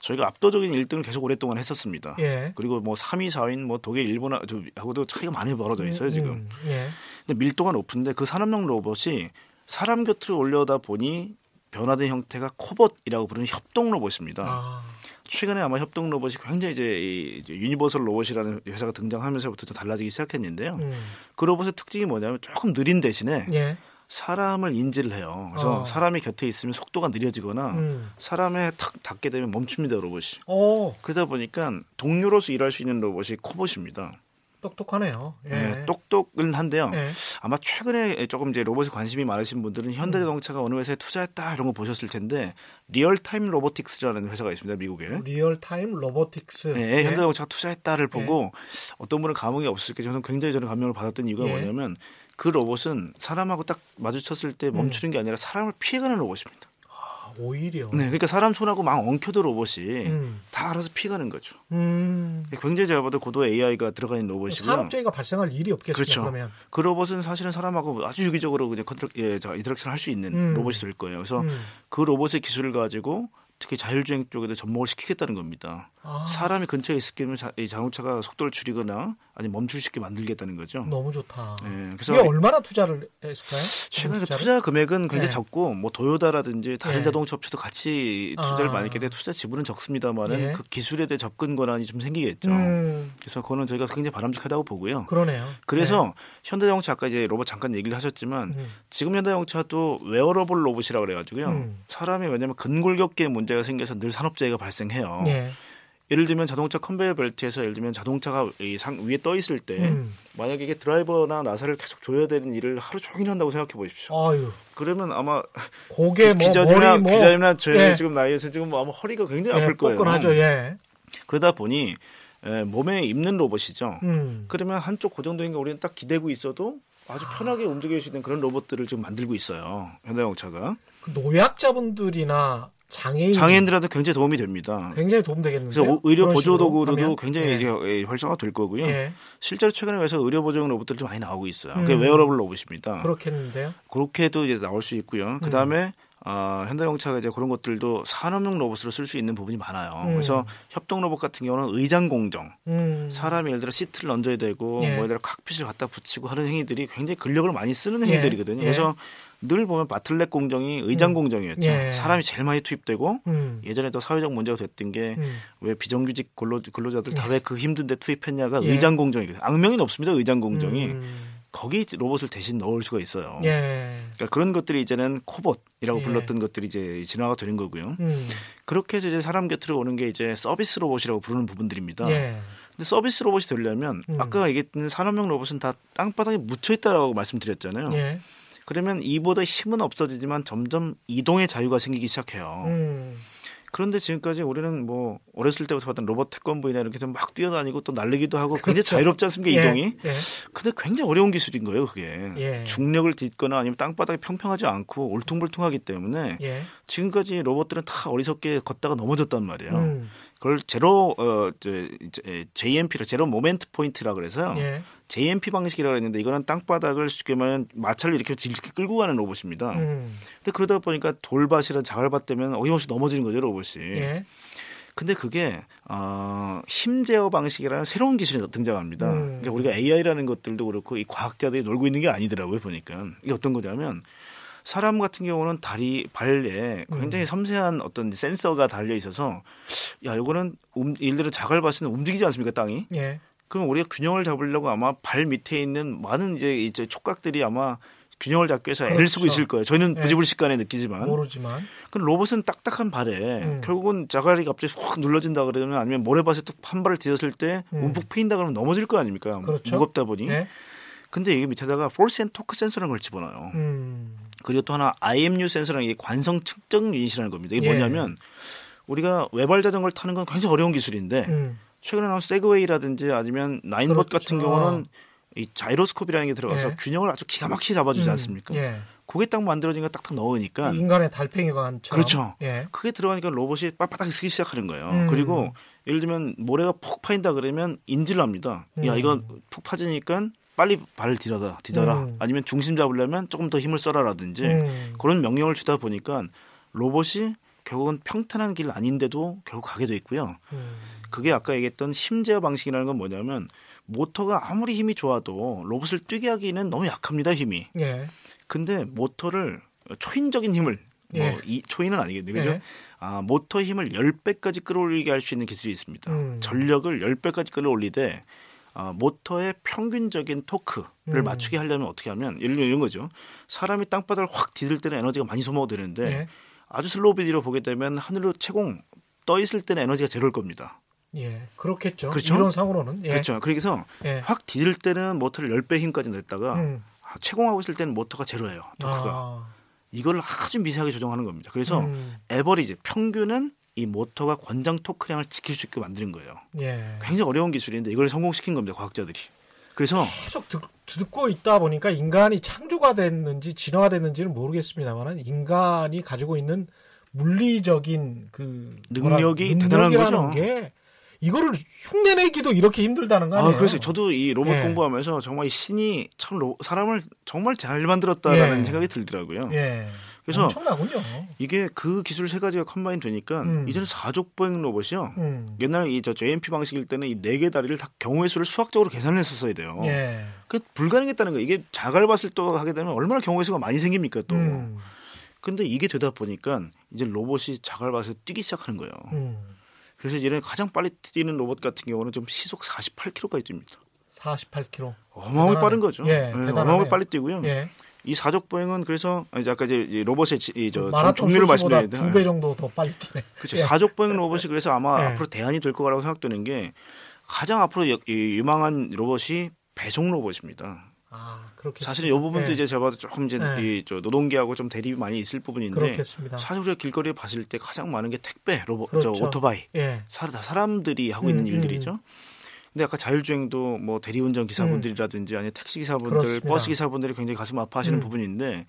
저희가 압도적인 1등을 계속 오랫동안 했었습니다. 예. 그리고 뭐 3위, 4위는 뭐 독일, 일본하고도 차이가 많이 벌어져 있어요 지금. 음, 예. 근데 밀도가 높은데 그 산업용 로봇이 사람 곁으로 올려다 보니 변화된 형태가 cobot이라고 부르는 협동 로봇입니다. 아, 최근에 아마 협동 로봇이 굉장히 이제, 이 이제 유니버설 로봇이라는 회사가 등장하면서부터 좀 달라지기 시작했는데요. 음. 그 로봇의 특징이 뭐냐면 조금 느린 대신에 예. 사람을 인지를 해요. 그래서 어. 사람이 곁에 있으면 속도가 느려지거나 음. 사람에 탁 닿게 되면 멈춥니다 로봇이. 오, 그러다 보니까 동료로서 일할 수 있는 로봇이 cobot입니다. 똑똑하네요. 예. 네, 똑똑은 한데요. 예. 아마 최근에 조금 이제 로봇에 관심이 많으신 분들은 현대자동차가 어느 회사에 투자했다 이런 거 보셨을 텐데 Realtime Robotics라는 회사가 있습니다 미국에. Realtime Robotics. 네, 예. 현대자동차가 투자했다를 보고 어떤 분은 감흥이 없을 게 저는 굉장히 저는 감명을 받았던 이유가 예. 뭐냐면 그 로봇은 사람하고 딱 마주쳤을 때 멈추는 게 아니라 사람을 피해가는 로봇입니다. 아, 오히려. 네, 그러니까 사람 손하고 막 엉켜도 로봇이 음. 다 알아서 피해가는 거죠. 음. 굉장히 제가 봐도 고도 AI가 들어가 있는 로봇이고요. 산업재해가 발생할 일이 없겠습니까? 그렇죠. 그러면. 그 로봇은 사실은 사람하고 아주 유기적으로 그냥 컨트롤, 예, 자, interaction 할 수 있는 음. 로봇이 될 거예요. 그래서 음. 그 로봇의 기술을 가지고 특히 자율주행 쪽에도 접목을 시키겠다는 겁니다. 아, 사람이 근처에 있을 경우는 자, 이 자동차가 속도를 줄이거나 아니 멈출 수 있게 만들겠다는 거죠. 너무 좋다. 예, 그래서 이게 얼마나 투자를 했을까요? 최근에 그 투자를? 투자 금액은 굉장히 네. 적고 뭐 도요다라든지 다른 예. 자동차 업체도 같이 투자를 아. 많이 때문에 투자 지분은 적습니다만은 예. 그 기술에 대해 접근 권한이 좀 생기겠죠. 음, 그래서 그거는 저희가 굉장히 바람직하다고 보고요. 그러네요. 그래서 현대자동차 아까 이제 로봇 잠깐 얘기를 하셨지만 네. 음. 지금 현대자동차도 웨어러블 로봇이라 고 그래가지고요. 음. 사람이 왜냐하면 근골격계에 문제가 생겨서 늘 산업재해가 발생해요. 예. 예를 들면 자동차 컨베이어 벨트에서 예를 들면 자동차가 이 상 위에 떠 있을 때 음. 만약에 이게 드라이버나 나사를 계속 줘야 되는 일을 하루 종일 한다고 생각해 보십시오. 아유, 그러면 아마 고개 뭐 기자님이나 뭐 기자님이나 저 예. 지금 나이에서 지금 뭐 아마 허리가 굉장히 예, 아플 거예요. 뻐근하죠. 예. 그러다 보니 에, 몸에 입는 로봇이죠. 음. 그러면 한쪽 고정된 게 우리는 딱 기대고 있어도 아주 편하게 움직일 수 있는 그런 로봇들을 지금 만들고 있어요. 현대자동차가 그 노약자분들이나 장애인 장애인들한테 굉장히 도움이 됩니다. 굉장히 도움 되겠는데요. 그래서 오- 의료 보조 도구로도? 굉장히 예. 이제 예, 활성화 될 거고요. 예. 실제로 최근에 그래서 의료 보조용 로봇들도 많이 나오고 있어요. 그게 음. 웨어러블 로봇입니다. 그렇겠는데요. 그렇게도 이제 나올 수 있고요. 그 다음에 아, 현대자동차가 이제 그런 것들도 산업용 로봇으로 쓸 수 있는 부분이 많아요. 음. 그래서 협동 로봇 같은 경우는 의장 공정, 음. 사람이 예를 들어 시트를 얹어야 되고 예. 뭐 예를 들어 cockpit을 갖다 붙이고 하는 행위들이 굉장히 근력을 많이 쓰는 예. 행위들이거든요. 예. 그래서 늘 보면 bottleneck 공정이 의장 음. 공정이었죠. 예. 사람이 제일 많이 투입되고 음. 예전에 또 사회적 문제가 됐던 게왜 음. 비정규직 근로, 근로자들 다 왜 그 힘든데 투입했냐가 예. 의장 공정이거든요. 악명이 높습니다. 의장 공정이 음. 거기 로봇을 대신 넣을 수가 있어요. 예. 그러니까 그런 것들이 이제는 cobot이라고 예. 불렀던 것들이 이제 진화가 되는 거고요. 음. 그렇게 해서 이제 사람 곁으로 오는 게 이제 서비스 로봇이라고 부르는 부분들입니다. 예. 근데 서비스 로봇이 되려면 음. 아까 얘기했던 산업용 로봇은 다 땅바닥에 묻혀 있다라고 말씀드렸잖아요. 예. 그러면 이보다 힘은 없어지지만 점점 이동의 자유가 생기기 시작해요. 음. 그런데 지금까지 우리는 뭐 어렸을 때부터 봤던 로봇 태권브이나 이렇게 좀 막 뛰어다니고 또 날리기도 하고 굉장히 그렇죠. 자유롭지 않습니까 예. 이동이? 예. 근데 굉장히 어려운 기술인 거예요 그게. 예. 중력을 딛거나 아니면 땅바닥이 평평하지 않고 울퉁불퉁하기 때문에 예. 지금까지 로봇들은 다 어리석게 걷다가 넘어졌단 말이에요. 음. 그걸 제로 어 저, JMP라 제로 모멘트 포인트라 그래서요. 예. ZMP 방식이라고 했는데 이거는 땅바닥을 쉽게 말하면 마찰을 이렇게 질질 끌고 가는 로봇입니다. 음. 근데 그러다 보니까 돌밭이나 자갈밭 되면 어김없이 넘어지는 거죠 로봇이. 예. 근데 그게 어, 힘 제어 방식이라는 새로운 기술이 등장합니다. 음. 그러니까 우리가 AI라는 것들도 그렇고 이 과학자들이 놀고 있는 게 아니더라고요 보니까 이게 어떤 거냐면 사람 같은 경우는 다리 발에 굉장히 음. 섬세한 어떤 센서가 달려 있어서 야 이거는 음, 예를 들어 자갈밭은 움직이지 않습니까 땅이? 예. 그럼 우리가 균형을 잡으려고 아마 발 밑에 있는 많은 이제 이제 촉각들이 아마 균형을 잡기 위해서 애를 쓰고 그렇죠. 있을 거예요. 저희는 네. 부지불식간에 느끼지만 모르지만. 그럼 로봇은 딱딱한 발에 음. 결국은 자갈이 갑자기 훅 눌러진다 그러면 아니면 모래밭에 또 한 발을 디뎠을 때 음. 움푹 패인다 그러면 넘어질 거 아닙니까? 그렇죠. 무겁다 보니. 예. 근데 이게 밑에다가 force and torque 센서라는 걸 집어넣어요. 음. 그리고 또 하나 IMU 센서라는 게 관성 측정 유닛이라는 겁니다. 이게 예. 뭐냐면 우리가 외발 자전거를 타는 건 굉장히 어려운 기술인데 음. 최근에 나온 세그웨이라든지 아니면 나인봇 그렇죠. 같은 경우는 이 자이로스코프라는 게 들어가서 예. 균형을 아주 기가 막히게 잡아주지 음. 않습니까? 예. 그게 딱 만들어지니까 딱딱 넣으니까 인간의 달팽이관처럼. 그렇죠. 예. 크게 들어가니까 로봇이 빳빳하게 쓰기 시작하는 거예요. 음. 그리고 예를 들면 모래가 푹 파인다 그러면 인지를 합니다. 야 음. 이거 푹 파지니까 빨리 발을 디뎌라, 디뎌라. 음. 아니면 중심 잡으려면 조금 더 힘을 써라라든지 음. 그런 명령을 주다 보니까 로봇이 결국은 평탄한 길 아닌데도 결국 가게 돼 있고요. 음. 그게 아까 얘기했던 힘제어 방식이라는 건 뭐냐면 모터가 아무리 힘이 좋아도 로봇을 뛰게 하기는 너무 약합니다 힘이. 예. 근데 모터를 초인적인 힘을 예. 뭐이 초인은 아니겠네 그죠? 예. 아 모터 힘을 10배까지 끌어올리게 할 수 있는 기술이 있습니다. 음. 전력을 10배까지 끌어올리되 아, 모터의 평균적인 토크를 음. 맞추게 하려면 어떻게 하면 예를 들면 이런 거죠. 사람이 땅바닥을 확 디딜 때는 에너지가 많이 소모가 되는데 예. 아주 슬로우 비디오 보게 되면 하늘로 체공 떠 있을 때는 에너지가 제로일 겁니다. 예. 그렇겠죠. 그렇죠? 이론상으로는. 예. 그렇죠. 그래서 예. 확 디딜 때는 모터를 10배 힘까지 냈다가 음. 아, 체공하고 있을 때는 모터가 제로예요. 토크가. 아. 이걸 아주 미세하게 조정하는 겁니다. 그래서 음. average 평균은 이 모터가 권장 토크량을 지킬 수 있게 만드는 거예요. 예. 굉장히 어려운 기술인데 이걸 성공시킨 겁니다. 과학자들이. 그래서 계속 듣, 듣고 있다 보니까 인간이 창조가 됐는지 진화가 됐는지는 모르겠습니다만 인간이 가지고 있는 물리적인 그 능력이 뭐라- 대단한 거죠. 게 이거를 흉내내기도 이렇게 힘들다는 거 아니에요? 아, 그래서 저도 이 로봇 예. 공부하면서 정말 이 신이 참 로- 사람을 정말 잘 만들었다라는 예. 생각이 들더라고요. 예. 그래서 엄청나군요. 이게 그 기술 세 가지가 컴바인 되니까 음. 이제는 사족 보행 로봇이요. 음. 옛날 이저 JMP 방식일 때는 이 네 개 다리를 다 경우의 수를 수학적으로 계산을 했었어야 돼요. 예. 그 불가능했다는 거예요. 이게 자갈 밭을 또 하게 되면 얼마나 경우의 수가 많이 생깁니까 또. 음. 근데 이게 되다 보니까 이제 로봇이 자갈밭을 뛰기 시작하는 거예요. 음. 그래서 이런 가장 빨리 뛰는 로봇 같은 경우는 좀 시속 48km까지 뜁니다. 48km. 어마어마하게. 빠른 거죠. 예, 네. 어마어마하게 빨리 뛰고요. 예. 이 사족 보행은 그래서 아니, 아까 이제 이 로봇의 지- 이 저, 마라톤 종류를 말씀드렸는데 두배 정도 더 빨리 뛰네. 그렇죠. 예. 사족 보행 로봇이 그래서 아마 예. 앞으로 대안이 될 거라고 생각되는 게 가장 앞으로 유망한 로봇이 배송 로봇입니다. 아, 사실은 이 부분도 예. 이제 제가 봐도 조금 이제 예. 이저 노동계하고 좀 대립이 많이 있을 부분인데 그렇겠습니다. 사실 우리가 길거리에 봤을 때 가장 많은 게 택배 로봇, 그렇죠. 저 오토바이 예. 사, 다 사람들이 하고 음, 있는 음. 일들이죠. 근데 아까 자율주행도 뭐 대리운전 기사분들이라든지 아니면 택시 기사분들. 버스 기사분들이 굉장히 가슴 아파하시는 음. 부분인데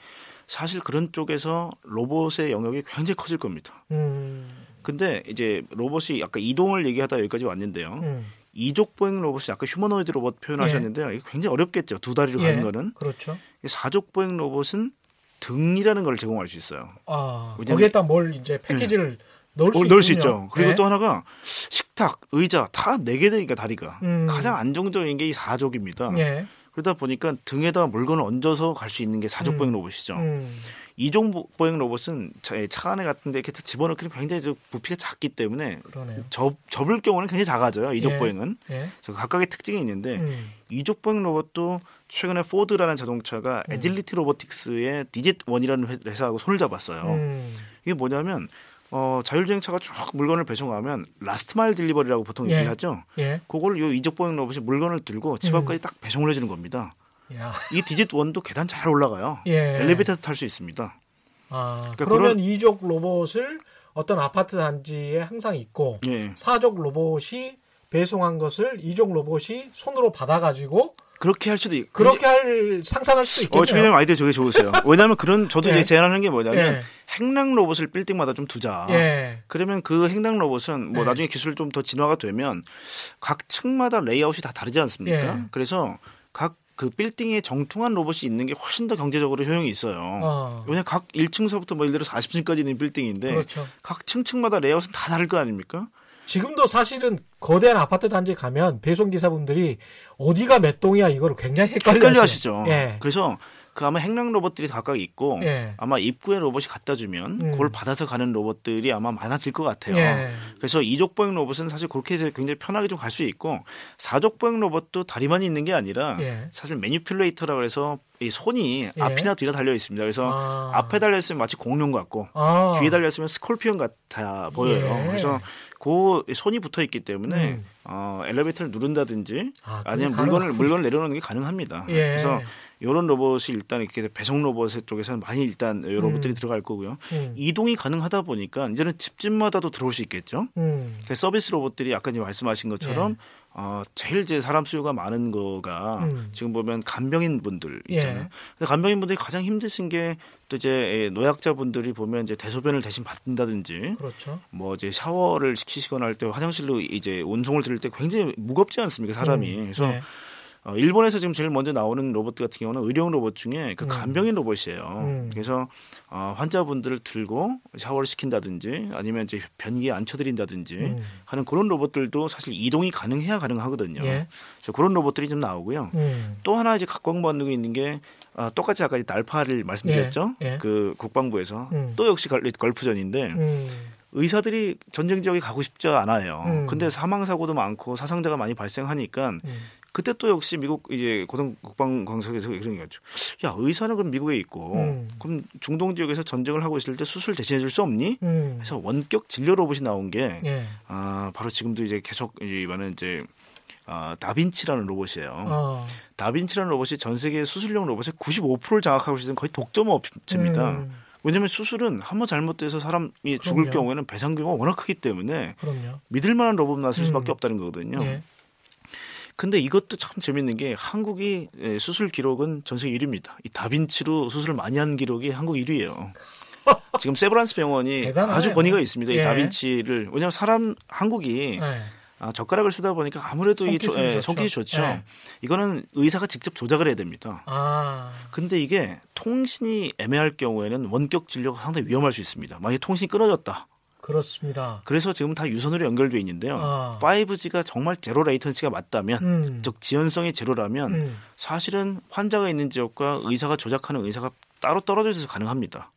사실 그런 쪽에서 로봇의 영역이 굉장히 커질 겁니다. 음. 근데 이제 로봇이 아까 이동을 얘기하다 여기까지 왔는데요. 음. 이족 보행 로봇이 아까 휴머노이드 로봇 표현하셨는데요. 이게 굉장히 어렵겠죠. 두 다리로 예. 가는 거는. 그렇죠. 사족 보행 로봇은 등이라는 걸 제공할 수 있어요. 아, 거기에다 뭘 이제 패키지를 넣을 수 어, 넣을 수. 있죠. 그리고 예. 또 하나가 식탁, 의자 다 네 개 되니까 다리가 음. 가장 안정적인 게 이 사족입니다. 예. 그러다 보니까 등에다 물건을 얹어서 갈 수 있는 게 사족 음. 보행 로봇이죠. 음. 이종 보행 로봇은 차, 차 안에 같은데 이렇게 집어넣기는 굉장히 저 부피가 작기 때문에 그러네요. 접, 접을 경우는 굉장히 작아져요. 이족 예. 보행은. 예. 그래서 각각의 특징이 있는데 음. 이족 보행 로봇도 최근에 포드라는 자동차가 음. Agility Robotics의 Digit One이라는 회사하고 손을 잡았어요. 음. 이게 뭐냐면 어, 자율주행차가 쭉 물건을 배송하면 last mile delivery라고 보통 예. 얘기하죠. 예. 그걸 요 이족 보행 로봇이 물건을 들고 집 음. 앞까지 딱 배송을 해주는 겁니다. 야. 이 Digit One도 계단 잘 올라가요. 예. 엘리베이터도 탈 수 있습니다. 아, 그러니까 그러면 이족 로봇을 어떤 아파트 단지에 항상 있고 예. 사족 로봇이 배송한 것을 이족 로봇이 손으로 받아가지고 그렇게 할 수도 있고. 그렇게 할 상상할 수도 어, 있겠네요. 최근에 아이디어 되게 좋으세요. 왜냐하면 그런 저도 예. 이제 제안하는 게 뭐냐면 예. 행랑 로봇을 빌딩마다 좀 두자. 예. 그러면 그 행랑 로봇은 뭐 예. 나중에 기술 좀 더 진화가 되면 각 층마다 레이아웃이 다 다르지 않습니까? 예. 그래서 각 그 빌딩에 정통한 로봇이 있는 게 훨씬 더 경제적으로 효용이 있어요. 어. 왜냐면 각 1층서부터 뭐 예를 들어 40층까지 있는 빌딩인데 그렇죠. 각 층층마다 레이아웃은 다 다를 거 아닙니까? 지금도 사실은 거대한 아파트 단지에 가면 배송 기사분들이 어디가 몇 동이야 이거를 굉장히 헷갈려, 헷갈려 하시죠. 예. 그래서 그 아마 행랑 로봇들이 각각 있고 예. 아마 입구에 로봇이 갖다 주면 음. 그걸 받아서 가는 로봇들이 아마 많아질 것 같아요. 예. 그래서 이족 보행 로봇은 사실 그렇게 해서 굉장히 편하게 좀 갈 수 있고 사족 보행 로봇도 다리만 있는 게 아니라 예. 사실 manipulator라고 해서 이 손이 예. 앞이나 뒤에 달려 있습니다. 그래서 아. 앞에 달려 있으면 마치 공룡 같고 아. 뒤에 달려 있으면 scorpion 같아 보여요. 예. 그래서 그 손이 붙어 있기 때문에 음. 어, 엘리베이터를 누른다든지 아, 아니면 물건을 가능하군요. 물건을 내려놓는 게 가능합니다. 예. 그래서 이런 로봇이 일단 이렇게 배송 로봇 쪽에서는 많이 일단 이 로봇들이 음. 들어갈 거고요. 음. 이동이 가능하다 보니까 이제는 집집마다도 들어올 수 있겠죠. 음. 그 서비스 로봇들이 아까 이제 말씀하신 것처럼 예. 어, 제일 이제 사람 수요가 많은 거가 음. 지금 보면 간병인 분들 예. 있잖아요. 근데 간병인 분들이 가장 힘드신 게 또 이제 노약자 분들이 보면 이제 대소변을 대신 받는다든지 그렇죠. 뭐 이제 샤워를 시키시거나 할 때 화장실로 이제 온송을 들을 때 굉장히 무겁지 않습니까 사람이 음. 그래서 예. 어, 일본에서 지금 제일 먼저 나오는 로봇 같은 경우는 의료용 로봇 중에 그 음. 간병인 로봇이에요. 음. 그래서 어, 환자분들을 들고 샤워를 시킨다든지 아니면 이제 변기에 앉혀드린다든지 음. 하는 그런 로봇들도 사실 이동이 가능해야 가능하거든요. 예. 그래서 그런 로봇들이 좀 나오고요. 음. 또 하나 이제 각광받는 게 있는 게 아, 똑같이 아까 이 날파를 말씀드렸죠. 예, 예. 그 국방부에서 음. 또 역시 걸- 걸프전인데 음. 의사들이 전쟁 지역에 가고 싶지 않아요. 음. 근데 사망 사고도 많고 사상자가 많이 발생하니까 음. 그때 또 역시 미국 이제 고등 국방 광석에서 그런 거죠. 야 의사는 그럼 미국에 있고 음. 그럼 중동 지역에서 전쟁을 하고 있을 때 수술 대신해 줄 수 없니? 음. 그래서 원격 진료 로봇이 나온 게 예. 아, 바로 지금도 이제 계속 이번에 이제 아, 다빈치라는 로봇이에요. 어. 다빈치라는 로봇이 전 세계 수술용 로봇의 95%를 장악하고 있는 거의 독점 업체입니다. 음. 왜냐하면 수술은 한 번 잘못돼서 사람이 죽을 그럼요. 경우에는 배상 규모가 워낙 크기 때문에. 믿을 만한 로봇 나설 수밖에 음. 없다는 거거든요. 예. 근데 이것도 참 재밌는 게 한국이 예, 수술 기록은 전 세계 1위입니다. 이 다빈치로 수술을 많이 한 기록이 한국 1위예요. 지금 세브란스 병원이 대단하네요. 아주 권위가 있습니다. 예. 이 다빈치를 왜냐하면 사람 한국이 예. 아, 젓가락을 쓰다 보니까 아무래도 이 손기술이 조- 예, 좋죠. 손기술이 좋죠. 예. 이거는 의사가 직접 조작을 해야 됩니다. 아. 근데 이게 통신이 애매할 경우에는 원격 진료가 상당히 위험할 수 있습니다. 만약에 통신이 끊어졌다. 그렇습니다. 그래서 지금 다 유선으로 연결돼 있는데요. 아. 5G가 정말 제로 레이턴시가 맞다면 음. 즉 지연성이 제로라면 음. 사실은 환자가 있는 지역과 의사가 조작하는 의사가 따로 떨어져 있어서 가능합니다.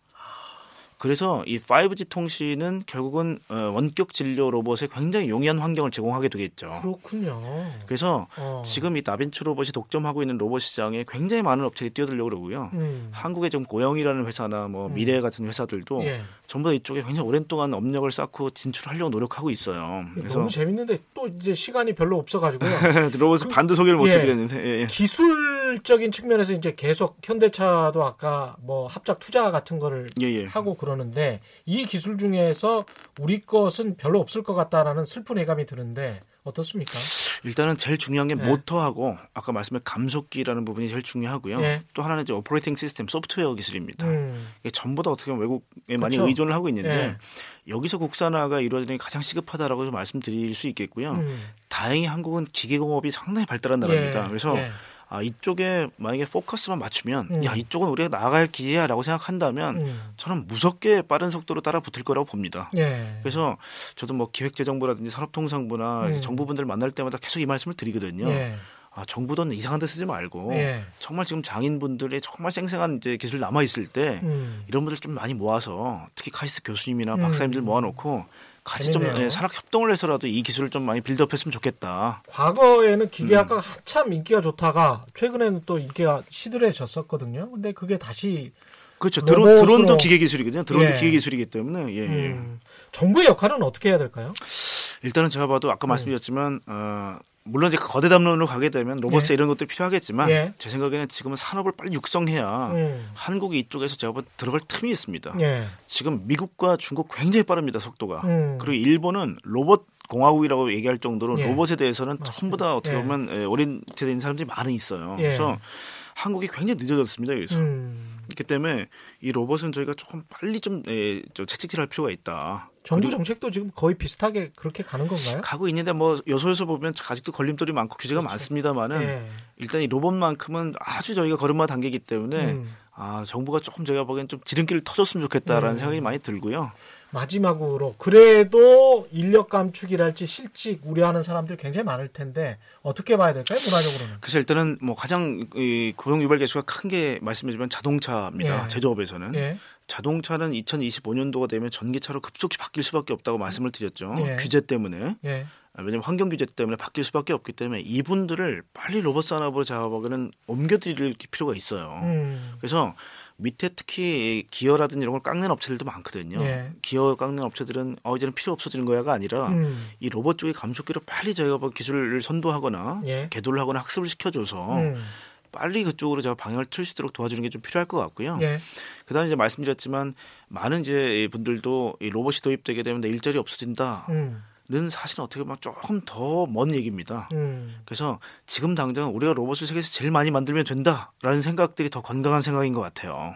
그래서 이 5G 통신은 결국은 어, 원격 진료 로봇에 굉장히 용이한 환경을 제공하게 되겠죠. 그렇군요. 그래서 어. 지금 이 다빈치 로봇이 독점하고 있는 로봇 시장에 굉장히 많은 업체들이 뛰어들려고 그러고요. 음. 한국의 좀 고영이라는 회사나 뭐 음. 미래 같은 회사들도 예. 전부 다 이쪽에 굉장히 오랜 동안 업력을 쌓고 진출하려고 노력하고 있어요. 그래서 너무 재밌는데 또 이제 시간이 별로 없어가지고요. 로봇 반도 소개를 못 예. 해드렸는데 예, 예. 기술적인 측면에서 이제 계속 현대차도 아까 뭐 합작 투자 같은 거를 예, 예. 하고 그 러는데 이 기술 중에서 우리 것은 별로 없을 것 같다라는 슬픈 예감이 드는데 어떻습니까? 일단은 제일 중요한 게 네. 모터하고 아까 말씀한 감속기라는 부분이 제일 중요하고요. 예. 또 하나는 이제 operating system 소프트웨어 기술입니다. 음, 이게 전부 다 어떻게 보면 외국에 많이 그렇죠. 의존을 하고 있는데 예. 여기서 국산화가 이루어지는 게 가장 시급하다라고 좀 말씀드릴 수 있겠고요. 음. 다행히 한국은 기계공업이 상당히 발달한 나라입니다. 예, 그래서 예. 아, 이쪽에 만약에 포커스만 맞추면 음. 야 이쪽은 우리가 나아갈 기회야라고 생각한다면 음. 저는 무섭게 빠른 속도로 따라 붙을 거라고 봅니다. 예. 그래서 저도 뭐 기획재정부라든지 산업통상부나 음. 정부분들 만날 때마다 계속 이 말씀을 드리거든요. 예. 아, 정부 돈 이상한 데 쓰지 말고 예. 정말 지금 장인분들의 정말 생생한 이제 기술 남아 있을 때 음. 이런 분들 좀 많이 모아서 특히 카이스트 교수님이나 음. 박사님들 모아놓고 같이 좀 재밌네요. 예, 산학 협동을 해서라도 이 기술을 좀 많이 빌드업했으면 좋겠다. 과거에는 기계학과가 음. 한참 인기가 좋다가 최근에는 또 인기가 시들해졌었거든요. 근데 그게 다시 그렇죠. 드론. 드론도 기계 기술이거든요. 드론도 예. 기계 기술이기 때문에 예, 예. 음, 정부의 역할은 어떻게 해야 될까요? 일단은 제가 봐도 아까 음. 말씀드렸지만 어, 물론 이제 거대 담론으로 가게 되면 로봇에 예. 이런 것들이 필요하겠지만 예. 제 생각에는 지금은 산업을 빨리 육성해야 음. 한국이 이쪽에서 제가 봐 들어갈 틈이 있습니다. 예. 지금 미국과 중국 굉장히 빠릅니다 속도가. 음. 그리고 일본은 로봇 공화국이라고 얘기할 정도로 예. 로봇에 대해서는 맞습니다. 전부 다 어떻게 예. 보면 예, 오리엔테된 사람들이 많이 있어요. 예. 그래서 한국이 굉장히 늦어졌습니다 여기서. 음. 그렇기 때문에 이 로봇은 저희가 조금 빨리 좀, 예, 좀 채찍질할 필요가 있다. 정부 정책도 지금 거의 비슷하게 그렇게 가는 건가요? 가고 있는데 뭐 요소에서 보면 아직도 걸림돌이 많고 규제가 그렇죠. 많습니다만은 예. 일단 이 로봇만큼은 아주 저희가 걸음마 단계이기 때문에 음. 아 정부가 조금 제가 보기엔 좀 지름길을 터줬으면 좋겠다라는 음. 생각이 많이 들고요. 마지막으로 그래도 인력 감축이랄지 실직 우려하는 사람들 굉장히 많을 텐데 어떻게 봐야 될까요? 문화적으로는. 그래서 일단은 뭐 가장 이 고용 유발 개수가 큰 게 말씀해주면 자동차입니다. 예. 제조업에서는 예. 자동차는 2025년도가 되면 전기차로 급속히 바뀔 수밖에 없다고 말씀을 드렸죠. 예. 규제 때문에 예. 아, 왜냐하면 환경 규제 때문에 바뀔 수밖에 없기 때문에 이분들을 빨리 로봇 산업으로 잡아보기는 옮겨드릴 필요가 있어요. 음. 그래서 밑에 특히 기어라든지 이런 걸 깎는 업체들도 많거든요. 예. 기어 깎는 업체들은 어 이제는 필요 없어지는 거야가 아니라 음. 이 로봇 쪽의 감속기를 빨리 저희가 뭐 기술을 선도하거나 예. 개도를 하거나 학습을 시켜줘서 음. 빨리 그쪽으로 제가 방향을 틀 수 있도록 도와주는 게 좀 필요할 것 같고요. 예. 그다음에 이제 말씀드렸지만 많은 이제 분들도 이 로봇이 도입되게 되면 내 일자리 없어진다. 음. 사실은 어떻게 보면 조금 더 먼 얘기입니다. 음. 그래서 지금 당장 우리가 로봇을 세계에서 제일 많이 만들면 된다라는 생각들이 더 건강한 생각인 것 같아요.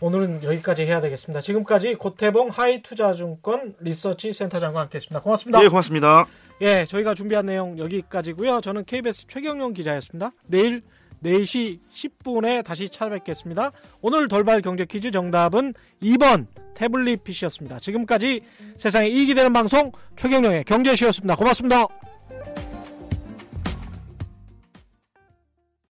오늘은 여기까지 해야 되겠습니다. 지금까지 고태봉 하이투자증권 리서치 센터장과 함께했습니다. 고맙습니다. 네, 고맙습니다. 예, 저희가 준비한 내용 여기까지고요. 저는 KBS 최경영 기자였습니다. 내일 4시 10분에 다시 찾아뵙겠습니다. 오늘 돌발 경제 퀴즈 정답은 2번 태블릿 PC였습니다. 지금까지 세상에 이익이 되는 방송 최경영의 경제쇼였습니다. 고맙습니다.